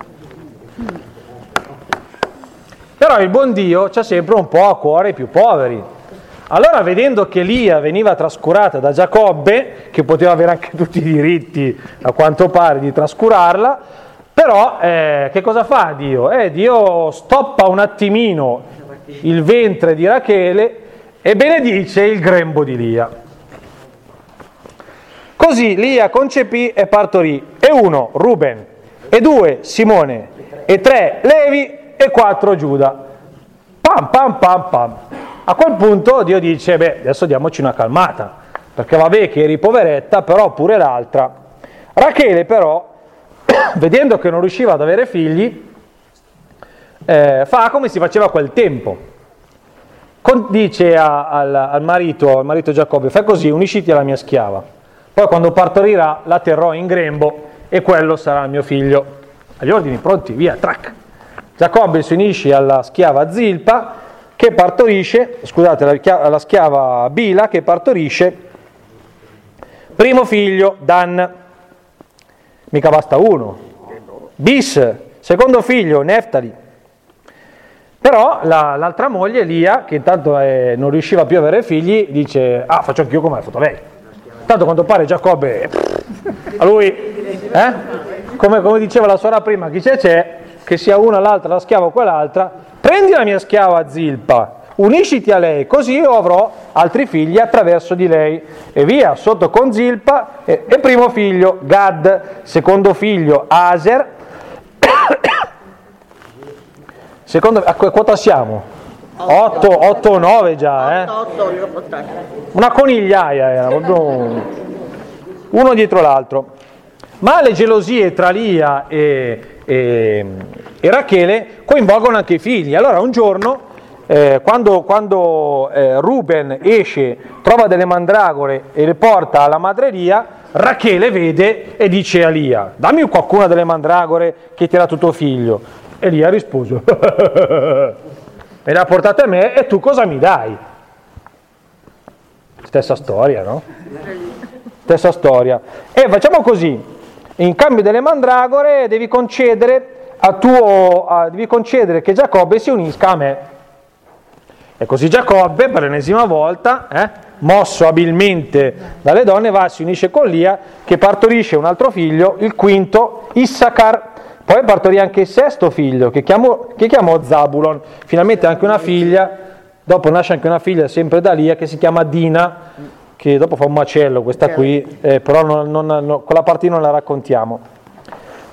Però il buon Dio c'ha sempre un po' a cuore i più poveri. Allora, vedendo che Lia veniva trascurata da Giacobbe, che poteva avere anche tutti i diritti, a quanto pare, di trascurarla, però eh, che cosa fa Dio? Eh, Dio stoppa un attimino il ventre di Rachele e benedice il grembo di Lia. Così Lia concepì e partorì, e uno, Ruben, e due, Simone, e tre, Levi, e quattro, Giuda. Pam, pam, pam, pam. A quel punto Dio dice, beh, adesso diamoci una calmata, perché vabbè che eri poveretta, però pure l'altra. Rachele però, vedendo che non riusciva ad avere figli, eh, fa come si faceva a quel tempo. Con, dice a, al, al, marito, al marito Giacobbe, fai così, unisciti alla mia schiava. Poi quando partorirà la terrò in grembo e quello sarà il mio figlio. Agli ordini pronti, via, trac. Giacobbe si unisce alla schiava Zilpa che partorisce, scusate, la, la schiava Bila che partorisce primo figlio, Dan, mica basta uno, Bis, secondo figlio, Neftali. Però la, l'altra moglie, Lia, che intanto eh, non riusciva più a avere figli, dice, ah faccio anch'io come ha fatto lei. Tanto quando pare Giacobbe, a lui, eh? come, come, diceva la suora prima, chi c'è c'è, che sia una, l'altra, la schiava o quell'altra, prendi la mia schiava Zilpa, unisciti a lei, così io avrò altri figli attraverso di lei. E via, sotto con Zilpa, e, e primo figlio Gad, secondo figlio Aser, secondo, a quota siamo? 8, 8 o 9 già, eh? Una conigliaia era, uno dietro l'altro. Ma le gelosie tra Lia e, e, e Rachele coinvolgono anche i figli. Allora un giorno, eh, quando, quando eh, Ruben esce, trova delle mandragore e le porta alla madreria, Rachele vede e dice a Lia, dammi qualcuna delle mandragore che ti era tuo figlio. E Lia rispose, me le ha portate a me e tu cosa mi dai? Stessa storia, no? Stessa storia. E facciamo così, in cambio delle mandragore devi concedere, tuo, a, devi concedere che Giacobbe si unisca a me. E così Giacobbe, per l'ennesima volta, eh, mosso abilmente dalle donne, va, si unisce con Lia, che partorisce un altro figlio, il quinto, Issachar. Poi partorì anche il sesto figlio, che chiamò, che chiamò Zabulon. Finalmente anche una figlia, dopo nasce anche una figlia, sempre da Lia, che si chiama Dina, che dopo fa un macello questa qui, eh, però non, non, non, quella parte non la raccontiamo.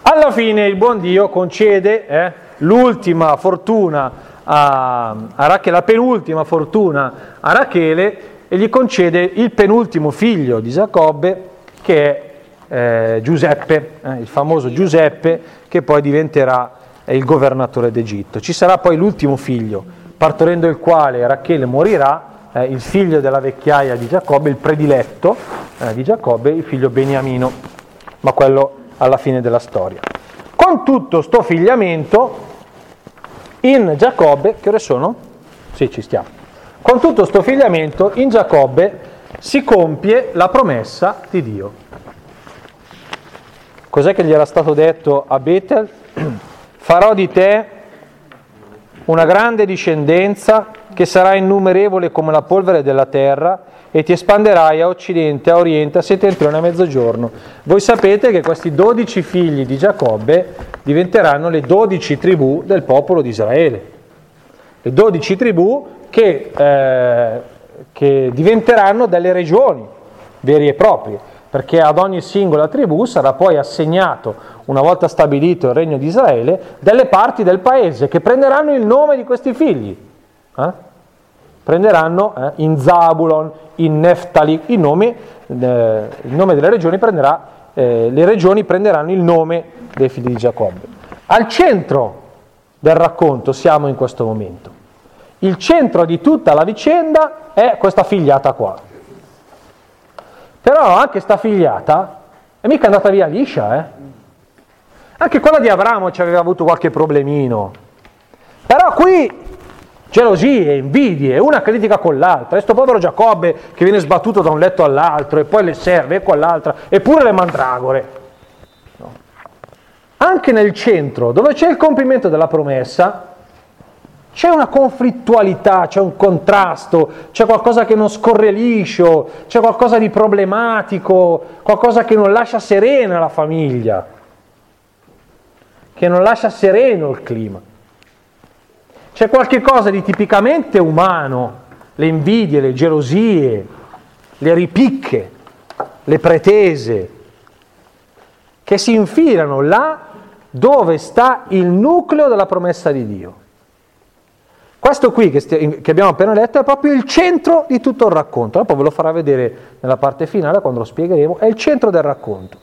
Alla fine il buon Dio concede eh, l'ultima fortuna a, a Rachele, la penultima fortuna a Rachele e gli concede il penultimo figlio di Giacobbe che è eh, Giuseppe, eh, il famoso Giuseppe che poi diventerà il governatore d'Egitto. Ci sarà poi l'ultimo figlio, partorendo il quale Rachele morirà, eh, il figlio della vecchiaia di Giacobbe, il prediletto eh, di Giacobbe, il figlio Beniamino, ma quello alla fine della storia. Con tutto sto figliamento, in Giacobbe, che ore sono? Sì, ci stiamo. Con tutto sto figliamento, in Giacobbe si compie la promessa di Dio. Cos'è che gli era stato detto a Betel? Farò di te una grande discendenza che sarà innumerevole come la polvere della terra e ti espanderai a occidente, a oriente, a settentrione, a mezzogiorno. Voi sapete che questi dodici figli di Giacobbe diventeranno le dodici tribù del popolo di Israele. Le dodici tribù che, eh, che diventeranno delle regioni vere e proprie, perché ad ogni singola tribù sarà poi assegnato, una volta stabilito il regno di Israele, delle parti del paese che prenderanno il nome di questi figli. Eh? prenderanno eh, in Zabulon, in Neftali, il nome, eh, il nome delle regioni prenderà, eh, le regioni prenderanno il nome dei figli di Giacobbe. Al centro del racconto siamo in questo momento. Il centro di tutta la vicenda è questa figliata qua. Però anche sta figliata è mica andata via liscia, eh? Anche quella di Abramo ci aveva avuto qualche problemino. Però qui gelosie, invidie, una critica con l'altra, e sto povero Giacobbe che viene sbattuto da un letto all'altro e poi le serve e quell'altra, eppure le mandragore. Anche nel centro, dove c'è il compimento della promessa, c'è una conflittualità, c'è un contrasto, c'è qualcosa che non scorre liscio, c'è qualcosa di problematico, qualcosa che non lascia serena la famiglia, che non lascia sereno il clima. C'è qualche cosa di tipicamente umano, le invidie, le gelosie, le ripicche, le pretese, che si infilano là dove sta il nucleo della promessa di Dio. Questo qui che, st- che, abbiamo appena letto è proprio il centro di tutto il racconto, dopo ve lo farà vedere nella parte finale quando lo spiegheremo, è il centro del racconto.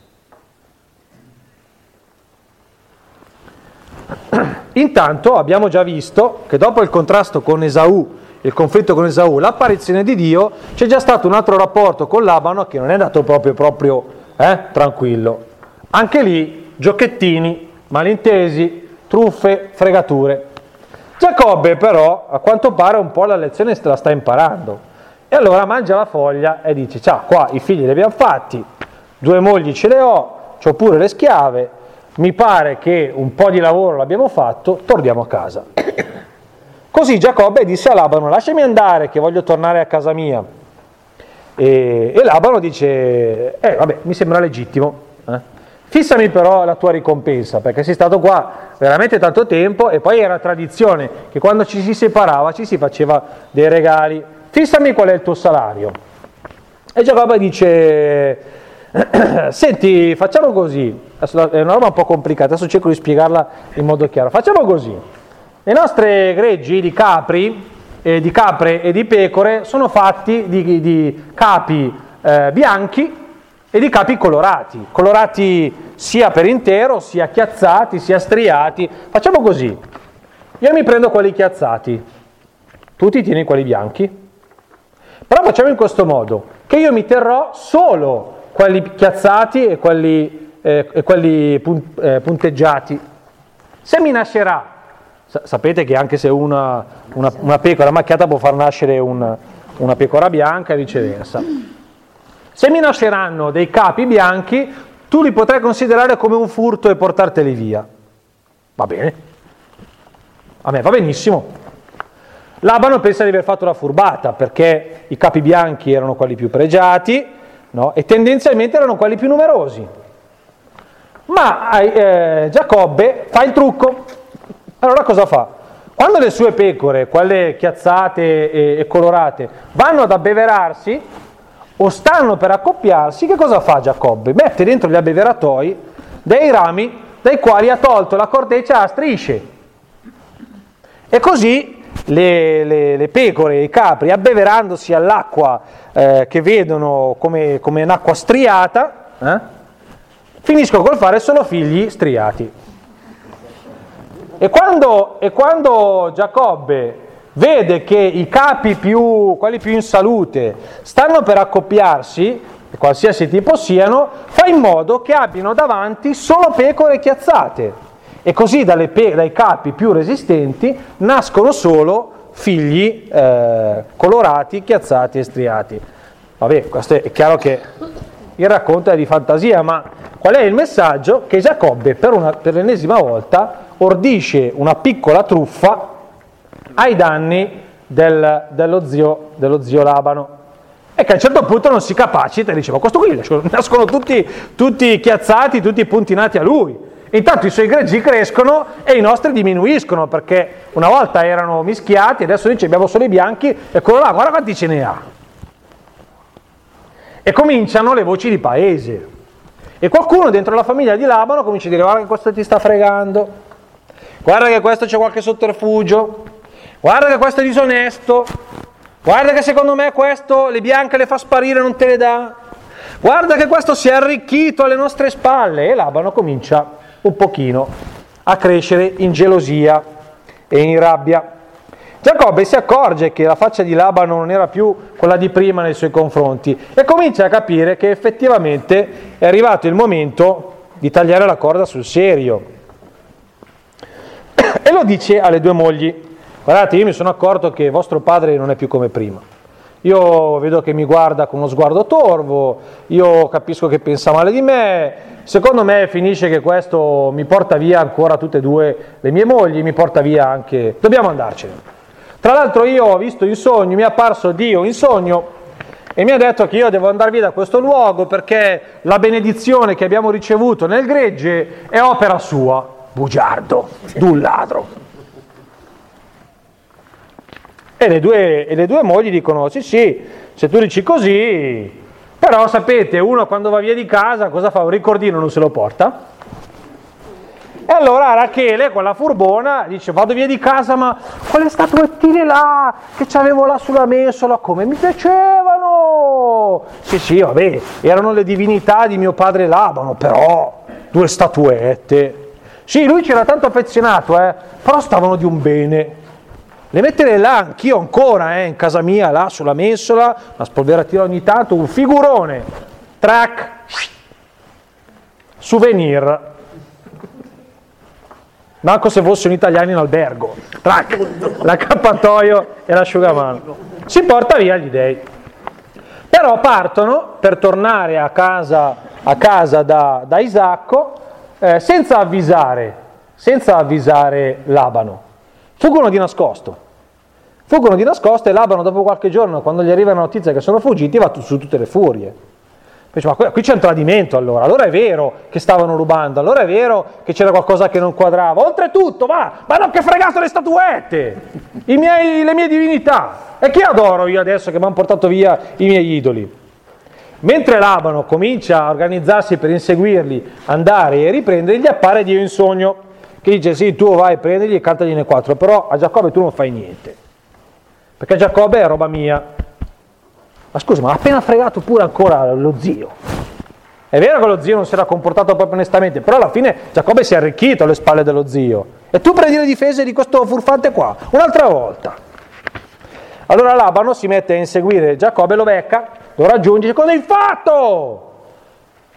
Intanto abbiamo già visto che dopo il contrasto con Esaù, il conflitto con Esaù, l'apparizione di Dio, c'è già stato un altro rapporto con Labano che non è andato proprio, proprio eh, tranquillo. Anche lì giochettini, malintesi, truffe, fregature. Giacobbe però a quanto pare un po' la lezione la sta imparando. E allora mangia la foglia e dice, ciao, qua i figli li abbiamo fatti, due mogli ce le ho, ho pure le schiave, mi pare che un po' di lavoro l'abbiamo fatto, torniamo a casa. Così Giacobbe disse a Labano, lasciami andare che voglio tornare a casa mia. E, e Labano dice, eh vabbè, mi sembra legittimo. Eh? Fissami però la tua ricompensa, perché sei stato qua veramente tanto tempo e poi era tradizione che quando ci si separava ci si faceva dei regali. Fissami qual è il tuo salario. E Giacobbe dice, senti, facciamo così, è una roba un po' complicata, adesso cerco di spiegarla in modo chiaro. Facciamo così, le nostre greggi di capri, eh, di capre e di pecore sono fatti di, di capi eh, bianchi e di capi colorati, colorati sia per intero, sia chiazzati, sia striati. Facciamo così, io mi prendo quelli chiazzati, tu ti tieni quelli bianchi, però facciamo in questo modo, che io mi terrò solo quelli chiazzati e quelli eh, e quelli punt, eh, punteggiati. Se mi nascerà, sa- sapete che anche se una, una, una, pecora macchiata può far nascere un, una pecora bianca e viceversa. Se mi nasceranno dei capi bianchi, tu li potrai considerare come un furto e portarteli via. Va bene. A me va benissimo. Labano pensa di aver fatto la furbata perché i capi bianchi erano quelli più pregiati no? e tendenzialmente erano quelli più numerosi. Ma eh, Giacobbe fa il trucco. Allora cosa fa? Quando le sue pecore, quelle chiazzate e, e colorate, vanno ad abbeverarsi o stanno per accoppiarsi, che cosa fa Giacobbe? Mette dentro gli abbeveratoi dei rami dai quali ha tolto la corteccia a strisce. E così le, le, le pecore i capri, abbeverandosi all'acqua eh, che vedono come, come un'acqua striata, eh, finiscono col fare solo figli striati. E quando, e quando Giacobbe vede che i capi più, quelli più in salute, stanno per accoppiarsi, qualsiasi tipo siano, fa in modo che abbiano davanti solo pecore chiazzate. E così pe- dai capi più resistenti nascono solo figli eh, colorati, chiazzati e striati. Vabbè, questo è chiaro che il racconto è di fantasia, ma qual è il messaggio? Che Giacobbe per, una, per l'ennesima volta ordisce una piccola truffa ai danni del, dello, zio, dello, zio, Labano. E che a un certo punto non si capacita e dice, ma questo qui nascono tutti, tutti chiazzati, tutti puntinati a lui. Intanto i suoi greggi crescono e i nostri diminuiscono perché una volta erano mischiati, adesso dice abbiamo solo i bianchi e quello là, guarda quanti ce ne ha. E cominciano le voci di paese. E qualcuno dentro la famiglia di Labano comincia a dire guarda che questo ti sta fregando, guarda che questo c'è qualche sotterfugio, guarda che questo è disonesto, guarda che secondo me questo le bianche le fa sparire non te le dà, guarda che questo si è arricchito alle nostre spalle. E Labano comincia un pochino a crescere in gelosia e in rabbia. Giacobbe si accorge che la faccia di Labano non era più quella di prima nei suoi confronti e comincia a capire che effettivamente è arrivato il momento di tagliare la corda sul serio. E lo dice alle due mogli, guardate io mi sono accorto che vostro padre non è più come prima. Io vedo che mi guarda con uno sguardo torvo, io capisco che pensa male di me, secondo me finisce che questo mi porta via ancora tutte e due le mie mogli, mi porta via anche... Dobbiamo andarcene. Tra l'altro io ho visto in sogno, mi è apparso Dio in sogno e mi ha detto che io devo andare via da questo luogo perché la benedizione che abbiamo ricevuto nel gregge è opera sua, bugiardo, d'un ladro. E le, due, e le due mogli dicono, sì sì, se tu dici così, però sapete, uno quando va via di casa cosa fa? Un ricordino non se lo porta? E allora Rachele, quella furbona, dice vado via di casa ma quelle statuettine là che c'avevo là sulla mensola come mi piacevano! Sì sì, vabbè, erano le divinità di mio padre Labano, però due statuette. Sì, lui c'era tanto affezionato, eh, però stavano di un bene. Le metterei là anch'io ancora, eh, in casa mia, là sulla mensola, una spolveratina ogni tanto, un figurone, track, souvenir. Manco se fosse un italiano in albergo, track, l'accappatoio e l'asciugamano. Si porta via gli dei. Però partono per tornare a casa, a casa da, da Isacco eh, senza avvisare, senza avvisare Labano. Fuggono di nascosto. Fuggono di nascosto e Labano dopo qualche giorno, quando gli arriva la notizia che sono fuggiti, va su tutte le furie. Dice, ma qui c'è un tradimento allora, allora è vero che stavano rubando, allora è vero che c'era qualcosa che non quadrava. Oltretutto, va, ma non che fregato le statuette, miei, le mie divinità. E chi adoro io adesso che mi hanno portato via i miei idoli? Mentre Labano comincia a organizzarsi per inseguirli, andare e riprendere, gli appare Dio in sogno che dice sì, tu vai, prendili e cantagliene quattro, però a Giacobbe tu non fai niente, perché Giacobbe è roba mia. Ma scusa, ma ha appena fregato pure ancora lo zio. È vero che lo zio non si era comportato proprio onestamente, però alla fine Giacobbe si è arricchito alle spalle dello zio. E tu prendi le difese di questo furfante qua, un'altra volta. Allora Labano si mette a inseguire Giacobbe, lo becca, lo raggiunge, dice cosa hai fatto?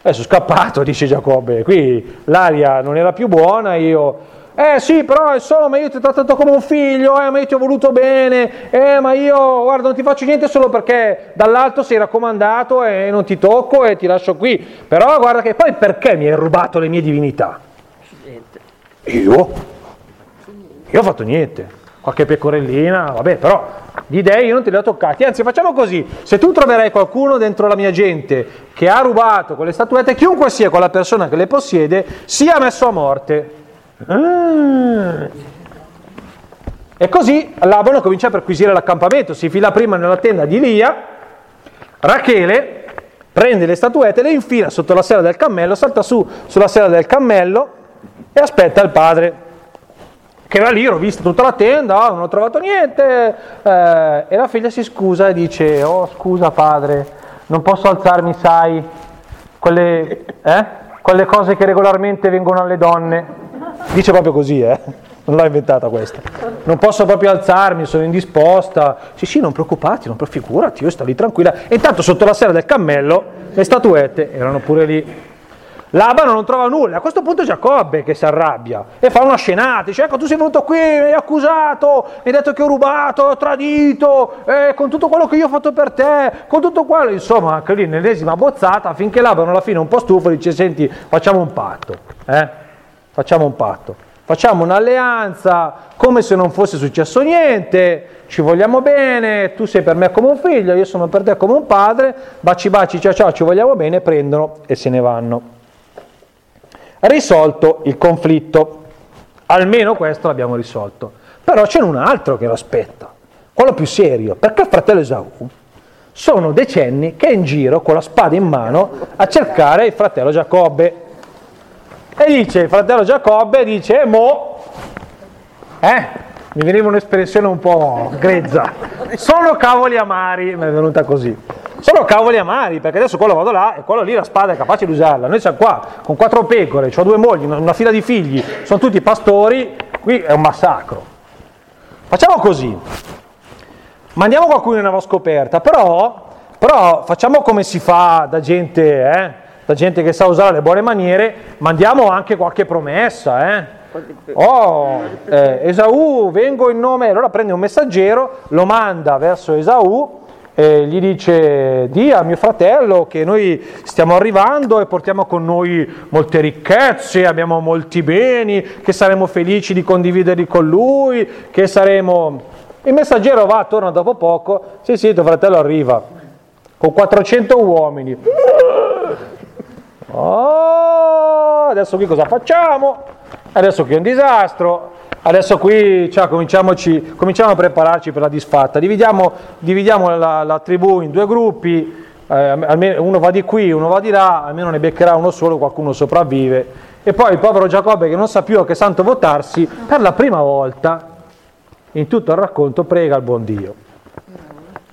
Eh, sono scappato, dice Giacobbe, qui l'aria non era più buona, io... Eh sì, però insomma io ti ho trattato come un figlio, eh, ma io ti ho voluto bene, eh, ma io guarda non ti faccio niente solo perché dall'alto sei raccomandato e non ti tocco e ti lascio qui. Però guarda che poi perché mi hai rubato le mie divinità? Io? Io ho fatto niente qualche pecorellina, vabbè, però gli dei io non te li ho toccati. Anzi, facciamo così: se tu troverai qualcuno dentro la mia gente che ha rubato quelle statuette, chiunque sia quella persona che le possiede, sia messo a morte. Ah. E così Labano comincia a perquisire l'accampamento, si fila prima nella tenda di Lia, Rachele prende le statuette, le infila sotto la sella del cammello, salta su sulla sella del cammello e aspetta il padre che era lì, ho visto tutta la tenda, non ho trovato niente. Eh, e la figlia si scusa e dice, oh scusa padre, non posso alzarmi, sai, quelle, eh? quelle cose che regolarmente vengono alle donne. Dice proprio così, eh? non l'ho inventata questa. Non posso proprio alzarmi, sono indisposta. Sì, sì, non preoccupati, non figurati, io sto lì tranquilla. E intanto sotto la sera del cammello le statuette erano pure lì. Labano non trova nulla, a questo punto Giacobbe che si arrabbia e fa una scenata, dice ecco tu sei venuto qui, mi hai accusato, mi hai detto che ho rubato, ho tradito, eh, con tutto quello che io ho fatto per te, con tutto quello, insomma anche lì nell'esima bozzata, finché Labano alla fine un po' stufo dice senti facciamo un patto, eh? facciamo un patto, facciamo un'alleanza come se non fosse successo niente, ci vogliamo bene, tu sei per me come un figlio, io sono per te come un padre, baci baci ciao ciao, ci vogliamo bene, prendono e se ne vanno risolto il conflitto. Almeno questo l'abbiamo risolto. Però c'è un altro che lo aspetta, quello più serio, perché il fratello Esaù sono decenni che è in giro con la spada in mano a cercare il fratello Giacobbe. E dice il fratello Giacobbe, dice, mo, eh, mi veniva un'espressione un po' grezza, sono cavoli amari, mi è venuta così. Sono cavoli amari, perché adesso quello vado là e quello lì la spada è capace di usarla. Noi siamo qua con quattro pecore, ho due mogli, una fila di figli, sono tutti pastori, qui è un massacro. Facciamo così, mandiamo qualcuno in una scoperta, però, però, facciamo come si fa da gente, eh? da gente che sa usare le buone maniere, mandiamo anche qualche promessa. Eh? Oh, eh, Esaù, vengo in nome, allora prende un messaggero, lo manda verso Esaù e gli dice di a mio fratello che noi stiamo arrivando e portiamo con noi molte ricchezze, abbiamo molti beni, che saremo felici di condividerli con lui, che saremo... Il messaggero va, torna dopo poco, sì sì, tuo fratello arriva, con 400 uomini. Oh, adesso qui cosa facciamo? Adesso qui è un disastro, Adesso qui cioè, cominciamo a prepararci per la disfatta. Dividiamo, dividiamo la, la, tribù in due gruppi, eh, uno va di qui, uno va di là, almeno ne beccherà uno solo, qualcuno sopravvive. E poi il povero Giacobbe che non sa più a che santo votarsi, per la prima volta in tutto il racconto prega il buon Dio.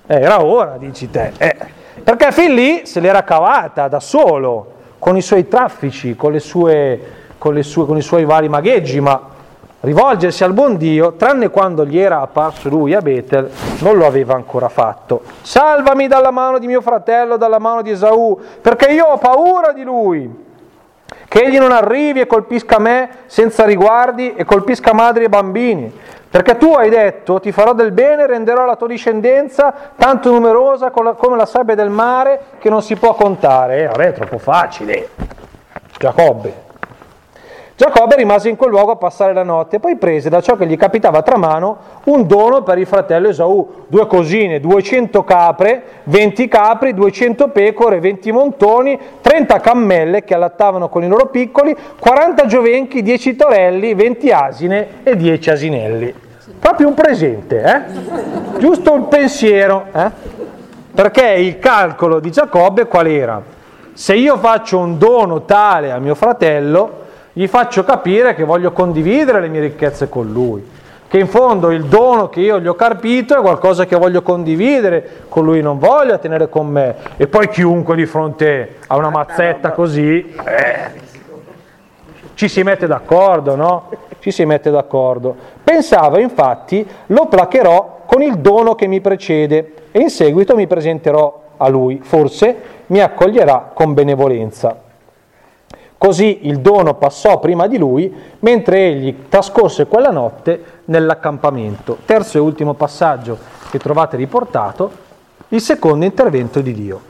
Eh, era ora, dici te. Eh, perché fin lì se l'era cavata da solo, con i suoi traffici, con, sue, con, sue, con i suoi vari magheggi, ma rivolgersi al buon Dio, tranne quando gli era apparso lui a Betel, non lo aveva ancora fatto. Salvami dalla mano di mio fratello, dalla mano di Esaù, perché io ho paura di lui. Che egli non arrivi e colpisca me senza riguardi e colpisca madri e bambini. Perché tu hai detto, ti farò del bene, renderò la tua discendenza tanto numerosa come la sabbia del mare che non si può contare. Eh, vabbè, è troppo facile. Giacobbe, Giacobbe rimase in quel luogo a passare la notte e poi prese da ciò che gli capitava tra mano un dono per il fratello Esaù, due cosine, 200 capre, 20 capri, 200 pecore, 20 montoni, 30 cammelle che allattavano con i loro piccoli, 40 giovenchi, 10 torelli, 20 asine e 10 asinelli. Proprio un presente, eh? Giusto un pensiero, eh? Perché il calcolo di Giacobbe qual era? Se io faccio un dono tale a mio fratello, gli faccio capire che voglio condividere le mie ricchezze con lui, che in fondo il dono che io gli ho carpito è qualcosa che voglio condividere con lui, non voglio tenere con me. E poi chiunque di fronte a una mazzetta così, eh, ci si mette d'accordo, no? Ci si mette d'accordo. Pensava infatti, lo placherò con il dono che mi precede e in seguito mi presenterò a lui, forse mi accoglierà con benevolenza. Così il dono passò prima di lui, mentre egli trascorse quella notte nell'accampamento. Terzo e ultimo passaggio che trovate riportato, il secondo intervento di Dio.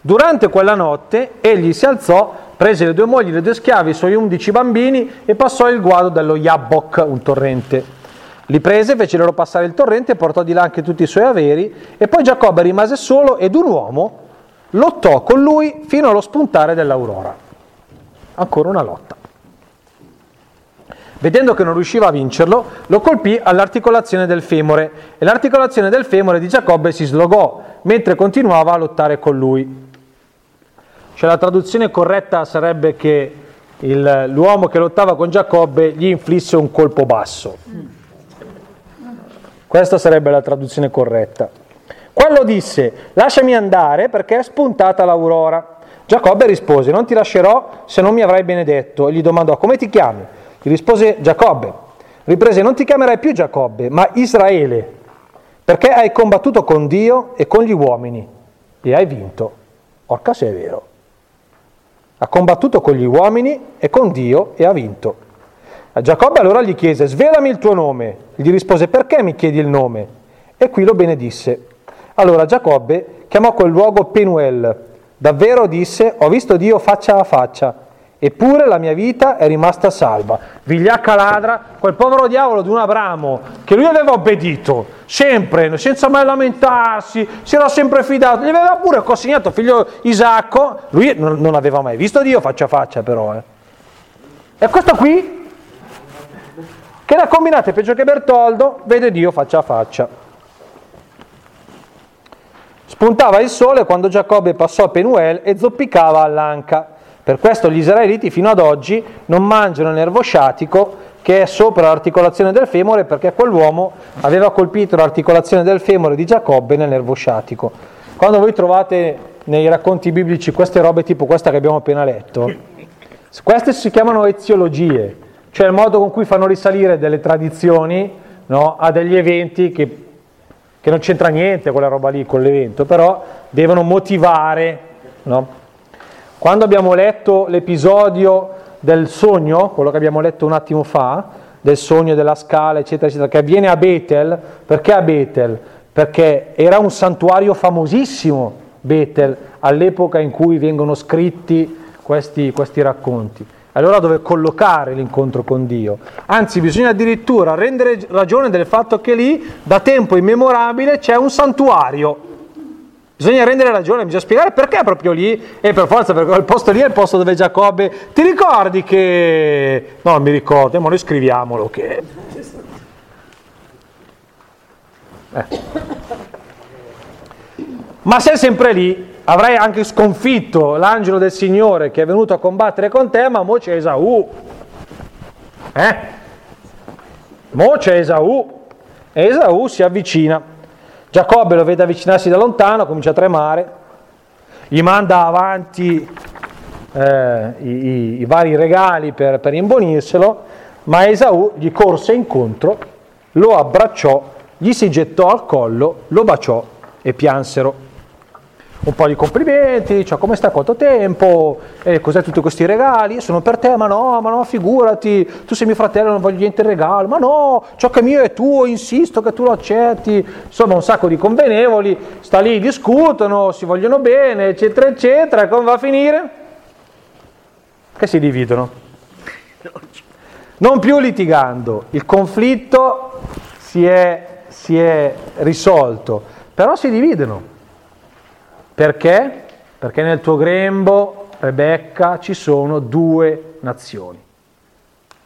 Durante quella notte egli si alzò, prese le due mogli, le due schiavi, i suoi undici bambini e passò il guado dello Yabbok, un torrente. Li prese, fece loro passare il torrente, portò di là anche tutti i suoi averi e poi Giacobbe rimase solo ed un uomo lottò con lui fino allo spuntare dell'aurora. Ancora una lotta. Vedendo che non riusciva a vincerlo, lo colpì all'articolazione del femore e l'articolazione del femore di Giacobbe si slogò mentre continuava a lottare con lui. Cioè la traduzione corretta sarebbe che il, l'uomo che lottava con Giacobbe gli inflisse un colpo basso. Questa sarebbe la traduzione corretta. Quello disse, lasciami andare perché è spuntata l'aurora. Giacobbe rispose, non ti lascerò se non mi avrai benedetto. E gli domandò, come ti chiami? Gli rispose Giacobbe. Riprese, non ti chiamerai più Giacobbe, ma Israele, perché hai combattuto con Dio e con gli uomini e hai vinto. Orca se è vero. Ha combattuto con gli uomini e con Dio e ha vinto. A Giacobbe allora gli chiese, svelami il tuo nome. Gli rispose, perché mi chiedi il nome? E qui lo benedisse. Allora Giacobbe chiamò quel luogo Penuel. Davvero disse, ho visto Dio faccia a faccia Eppure la mia vita è rimasta salva. Vigliacca ladra, quel povero diavolo di un Abramo che lui aveva obbedito, sempre, senza mai lamentarsi, si era sempre fidato, gli aveva pure consegnato figlio Isacco, lui non aveva mai visto Dio faccia a faccia però. Eh. E questo qui, che la combinate peggio che Bertoldo, vede Dio faccia a faccia. Spuntava il sole quando Giacobbe passò a Penuel e zoppicava all'anca. Per questo gli israeliti fino ad oggi non mangiano il nervo sciatico che è sopra l'articolazione del femore perché quell'uomo aveva colpito l'articolazione del femore di Giacobbe nel nervo sciatico. Quando voi trovate nei racconti biblici queste robe tipo questa che abbiamo appena letto, queste si chiamano eziologie, cioè il modo con cui fanno risalire delle tradizioni no, a degli eventi che, che, non c'entra niente quella roba lì con l'evento, però devono motivare no, quando abbiamo letto l'episodio del sogno, quello che abbiamo letto un attimo fa, del sogno della scala, eccetera, eccetera, che avviene a Betel, perché a Betel? Perché era un santuario famosissimo Betel all'epoca in cui vengono scritti questi, questi racconti. Allora dove collocare l'incontro con Dio? Anzi, bisogna addirittura rendere ragione del fatto che lì, da tempo immemorabile, c'è un santuario Bisogna rendere ragione, bisogna spiegare perché proprio lì, e per forza perché quel posto lì è il posto dove Giacobbe, ti ricordi che, no mi ricordo, ma noi scriviamolo che... Eh. Ma sei sempre lì, avrai anche sconfitto l'angelo del Signore che è venuto a combattere con te, ma mo c'è Esaù. Eh? Mo c'è Esaù. E Esaù si avvicina. Giacobbe lo vede avvicinarsi da lontano, comincia a tremare, gli manda avanti eh, i, i, i, vari regali per, per imbonirselo, ma Esaù gli corse incontro, lo abbracciò, gli si gettò al collo, lo baciò e piansero un po' di complimenti, cioè come sta, quanto tempo, eh, cos'è tutti questi regali, sono per te, ma no, ma no, figurati, tu sei mio fratello, non voglio niente regalo, ma no, ciò che è mio è tuo, insisto che tu lo accetti, insomma un sacco di convenevoli, sta lì, discutono, si vogliono bene, eccetera, eccetera, come va a finire? Che si dividono. Non più litigando, il conflitto si è, si è risolto, però si dividono. Perché? Perché nel tuo grembo, Rebecca, ci sono due nazioni.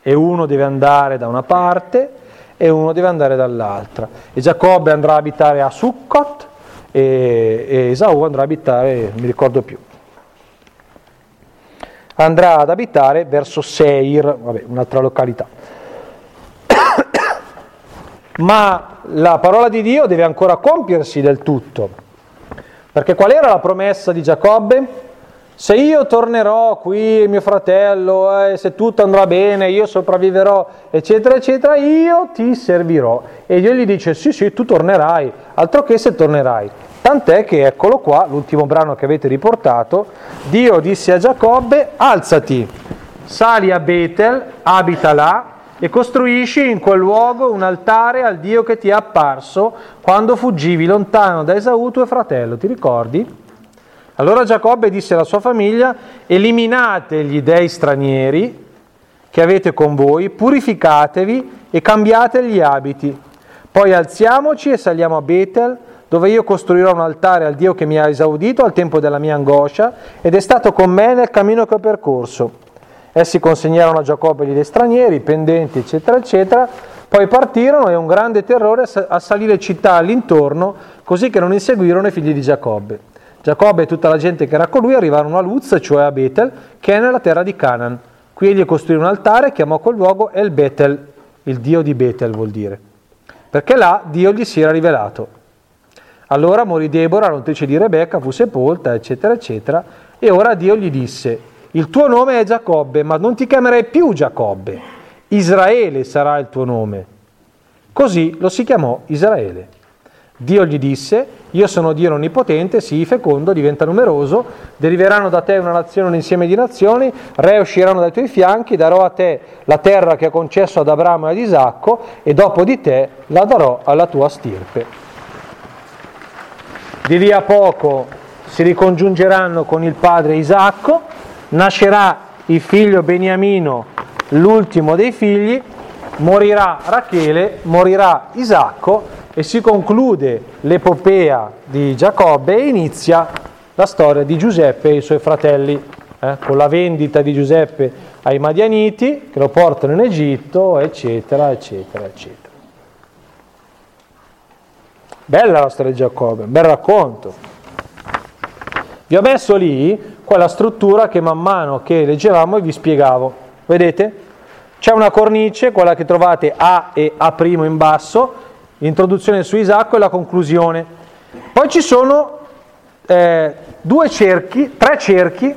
E uno deve andare da una parte e uno deve andare dall'altra. E Giacobbe andrà a abitare a Sukkot e, e Esau andrà a abitare, non mi ricordo più, andrà ad abitare verso Seir, vabbè, un'altra località. Ma la parola di Dio deve ancora compiersi del tutto. Perché qual era la promessa di Giacobbe? Se io tornerò qui, mio fratello, eh, se tutto andrà bene, io sopravviverò, eccetera, eccetera, io ti servirò. E Dio gli dice, sì, sì, tu tornerai, altro che se tornerai. Tant'è che, eccolo qua, l'ultimo brano che avete riportato, Dio disse a Giacobbe, alzati, sali a Betel, abita là, e costruisci in quel luogo un altare al Dio che ti è apparso quando fuggivi lontano da Esaù tuo fratello, ti ricordi? Allora Giacobbe disse alla sua famiglia, eliminate gli dei stranieri che avete con voi, purificatevi e cambiate gli abiti. Poi alziamoci e saliamo a Betel, dove io costruirò un altare al Dio che mi ha esaudito al tempo della mia angoscia ed è stato con me nel cammino che ho percorso. Essi consegnarono a Giacobbe gli stranieri, i pendenti, eccetera, eccetera. Poi partirono e un grande terrore assalì le città all'intorno, così che non inseguirono i figli di Giacobbe. Giacobbe e tutta la gente che era con lui arrivarono a Luz, cioè a Betel, che è nella terra di Canaan. Qui egli costruì un altare e chiamò quel luogo El Betel, il dio di Betel vuol dire, perché là Dio gli si era rivelato. Allora morì Deborah, la nutrice di Rebecca, fu sepolta, eccetera, eccetera. e ora Dio gli disse, il tuo nome è Giacobbe, ma non ti chiamerai più Giacobbe, Israele sarà il tuo nome. Così lo si chiamò Israele. Dio gli disse, io sono Dio onnipotente, sii fecondo, diventa numeroso, deriveranno da te una nazione, un insieme di nazioni, re usciranno dai tuoi fianchi, darò a te la terra che ho concesso ad Abramo e ad Isacco e dopo di te la darò alla tua stirpe. Di lì a poco si ricongiungeranno con il padre Isacco, nascerà il figlio Beniamino, l'ultimo dei figli, morirà Rachele, morirà Isacco e si conclude l'epopea di Giacobbe e inizia la storia di Giuseppe e i suoi fratelli, eh, con la vendita di Giuseppe ai Madianiti che lo portano in Egitto, eccetera, eccetera, eccetera. Bella la storia di Giacobbe, un bel racconto. Vi ho messo lì quella struttura che man mano che leggevamo vi spiegavo. Vedete? C'è una cornice, quella che trovate A e A' in basso, l'introduzione su Isacco e la conclusione. Poi ci sono eh, due cerchi, tre cerchi,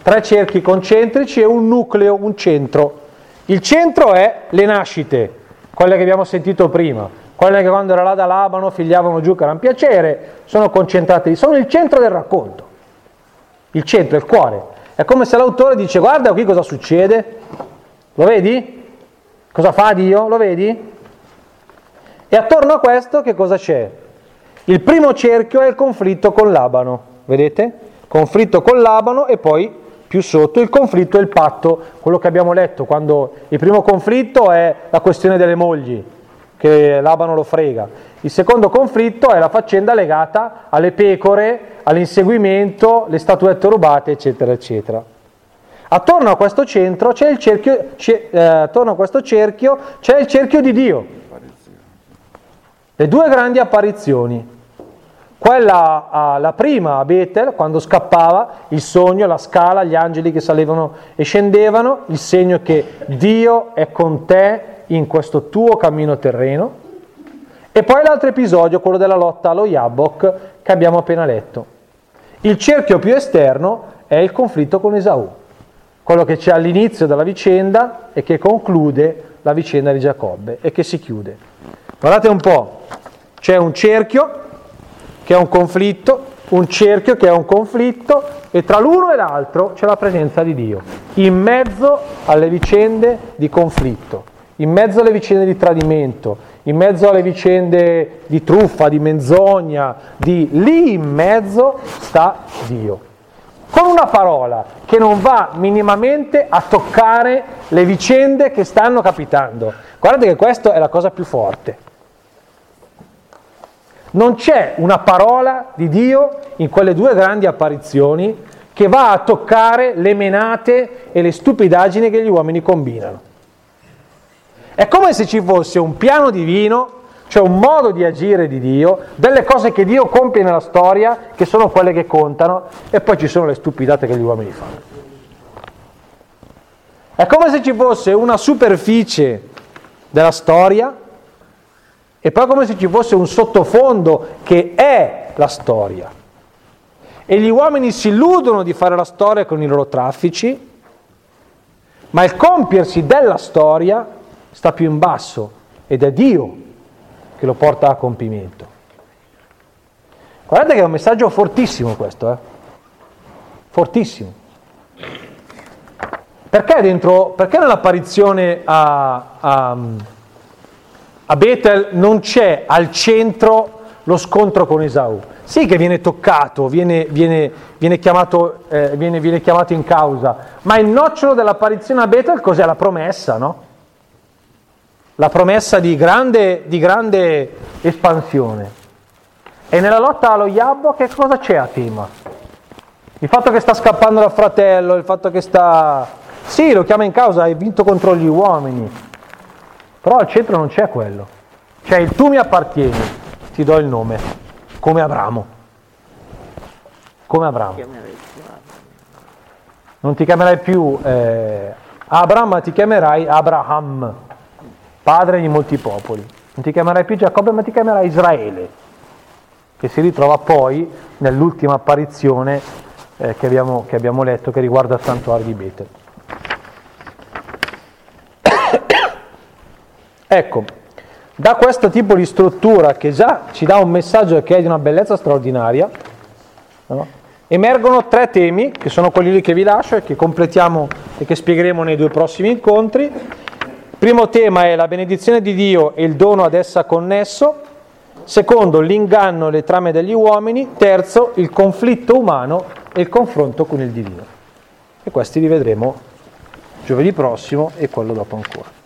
tre cerchi concentrici e un nucleo, un centro. Il centro è le nascite, quelle che abbiamo sentito prima, quelle che quando era là da Labano figliavano giù che erano piacere, sono concentrate lì, sono il centro del racconto, il centro, il cuore. È come se l'autore dice guarda qui cosa succede, lo vedi? Cosa fa Dio? Lo vedi? E attorno a questo che cosa c'è? Il primo cerchio è il conflitto con Labano, vedete? Conflitto con Labano e poi più sotto il conflitto e il patto, quello che abbiamo letto, quando il primo conflitto è la questione delle mogli, che Labano lo frega. Il secondo conflitto è la faccenda legata alle pecore, all'inseguimento, le statuette rubate, eccetera, eccetera. Attorno a questo centro c'è il cerchio, c'è, eh, attorno a questo cerchio c'è il cerchio di Dio. Le due grandi apparizioni, quella, la prima a Betel, quando scappava, il sogno, la scala, gli angeli che salivano e scendevano, il segno che Dio è con te in questo tuo cammino terreno. E poi l'altro episodio, quello della lotta allo Yabok, che abbiamo appena letto. Il cerchio più esterno è il conflitto con Esaù, quello che c'è all'inizio della vicenda e che conclude la vicenda di Giacobbe e che si chiude. Guardate un po', c'è un cerchio che è un conflitto, un cerchio che è un conflitto e tra l'uno e l'altro c'è la presenza di Dio, in mezzo alle vicende di conflitto, in mezzo alle vicende di tradimento, in mezzo alle vicende di truffa, di menzogna, di lì in mezzo sta Dio. Con una parola che non va minimamente a toccare le vicende che stanno capitando. Guardate che questa è la cosa più forte. Non c'è una parola di Dio in quelle due grandi apparizioni che va a toccare le menate e le stupidaggini che gli uomini combinano. È come se ci fosse un piano divino, cioè un modo di agire di Dio, delle cose che Dio compie nella storia, che sono quelle che contano, e poi ci sono le stupidate che gli uomini fanno. È come se ci fosse una superficie della storia e poi come se ci fosse un sottofondo che è la storia. E gli uomini si illudono di fare la storia con i loro traffici, ma il compiersi della storia sta più in basso ed è Dio che lo porta a compimento. Guardate che è un messaggio fortissimo questo, eh? Fortissimo. Perché, dentro, perché nell'apparizione a, a a Betel non c'è al centro lo scontro con Esaù. Sì che viene toccato, viene, viene, viene, chiamato, eh, viene, chiamato, in causa, ma il nocciolo dell'apparizione a Betel cos'è? La promessa, no? La promessa di grande, di grande espansione. E nella lotta allo Iabbo che cosa c'è a tema? Il fatto che sta scappando dal fratello, il fatto che sta... Sì, lo chiama in causa, hai vinto contro gli uomini, però al centro non c'è quello. Cioè il tu mi appartieni, ti do il nome, come Abramo. Come Abramo. Non ti chiamerai più eh, Abram, ma ti chiamerai Abraham, padre di molti popoli. Non ti chiamerai più Giacobbe, ma ti chiamerai Israele, che si ritrova poi nell'ultima apparizione eh, che, abbiamo, che, abbiamo, letto che riguarda il santuario di Betel. ecco, da questo tipo di struttura che già ci dà un messaggio che è di una bellezza straordinaria, no? emergono tre temi, che sono quelli che vi lascio e che completiamo e che spiegheremo nei due prossimi incontri. Primo tema è la benedizione di Dio e il dono ad essa connesso. Secondo, l'inganno e le trame degli uomini. Terzo, il conflitto umano e il confronto con il divino. E questi li vedremo giovedì prossimo e quello dopo ancora.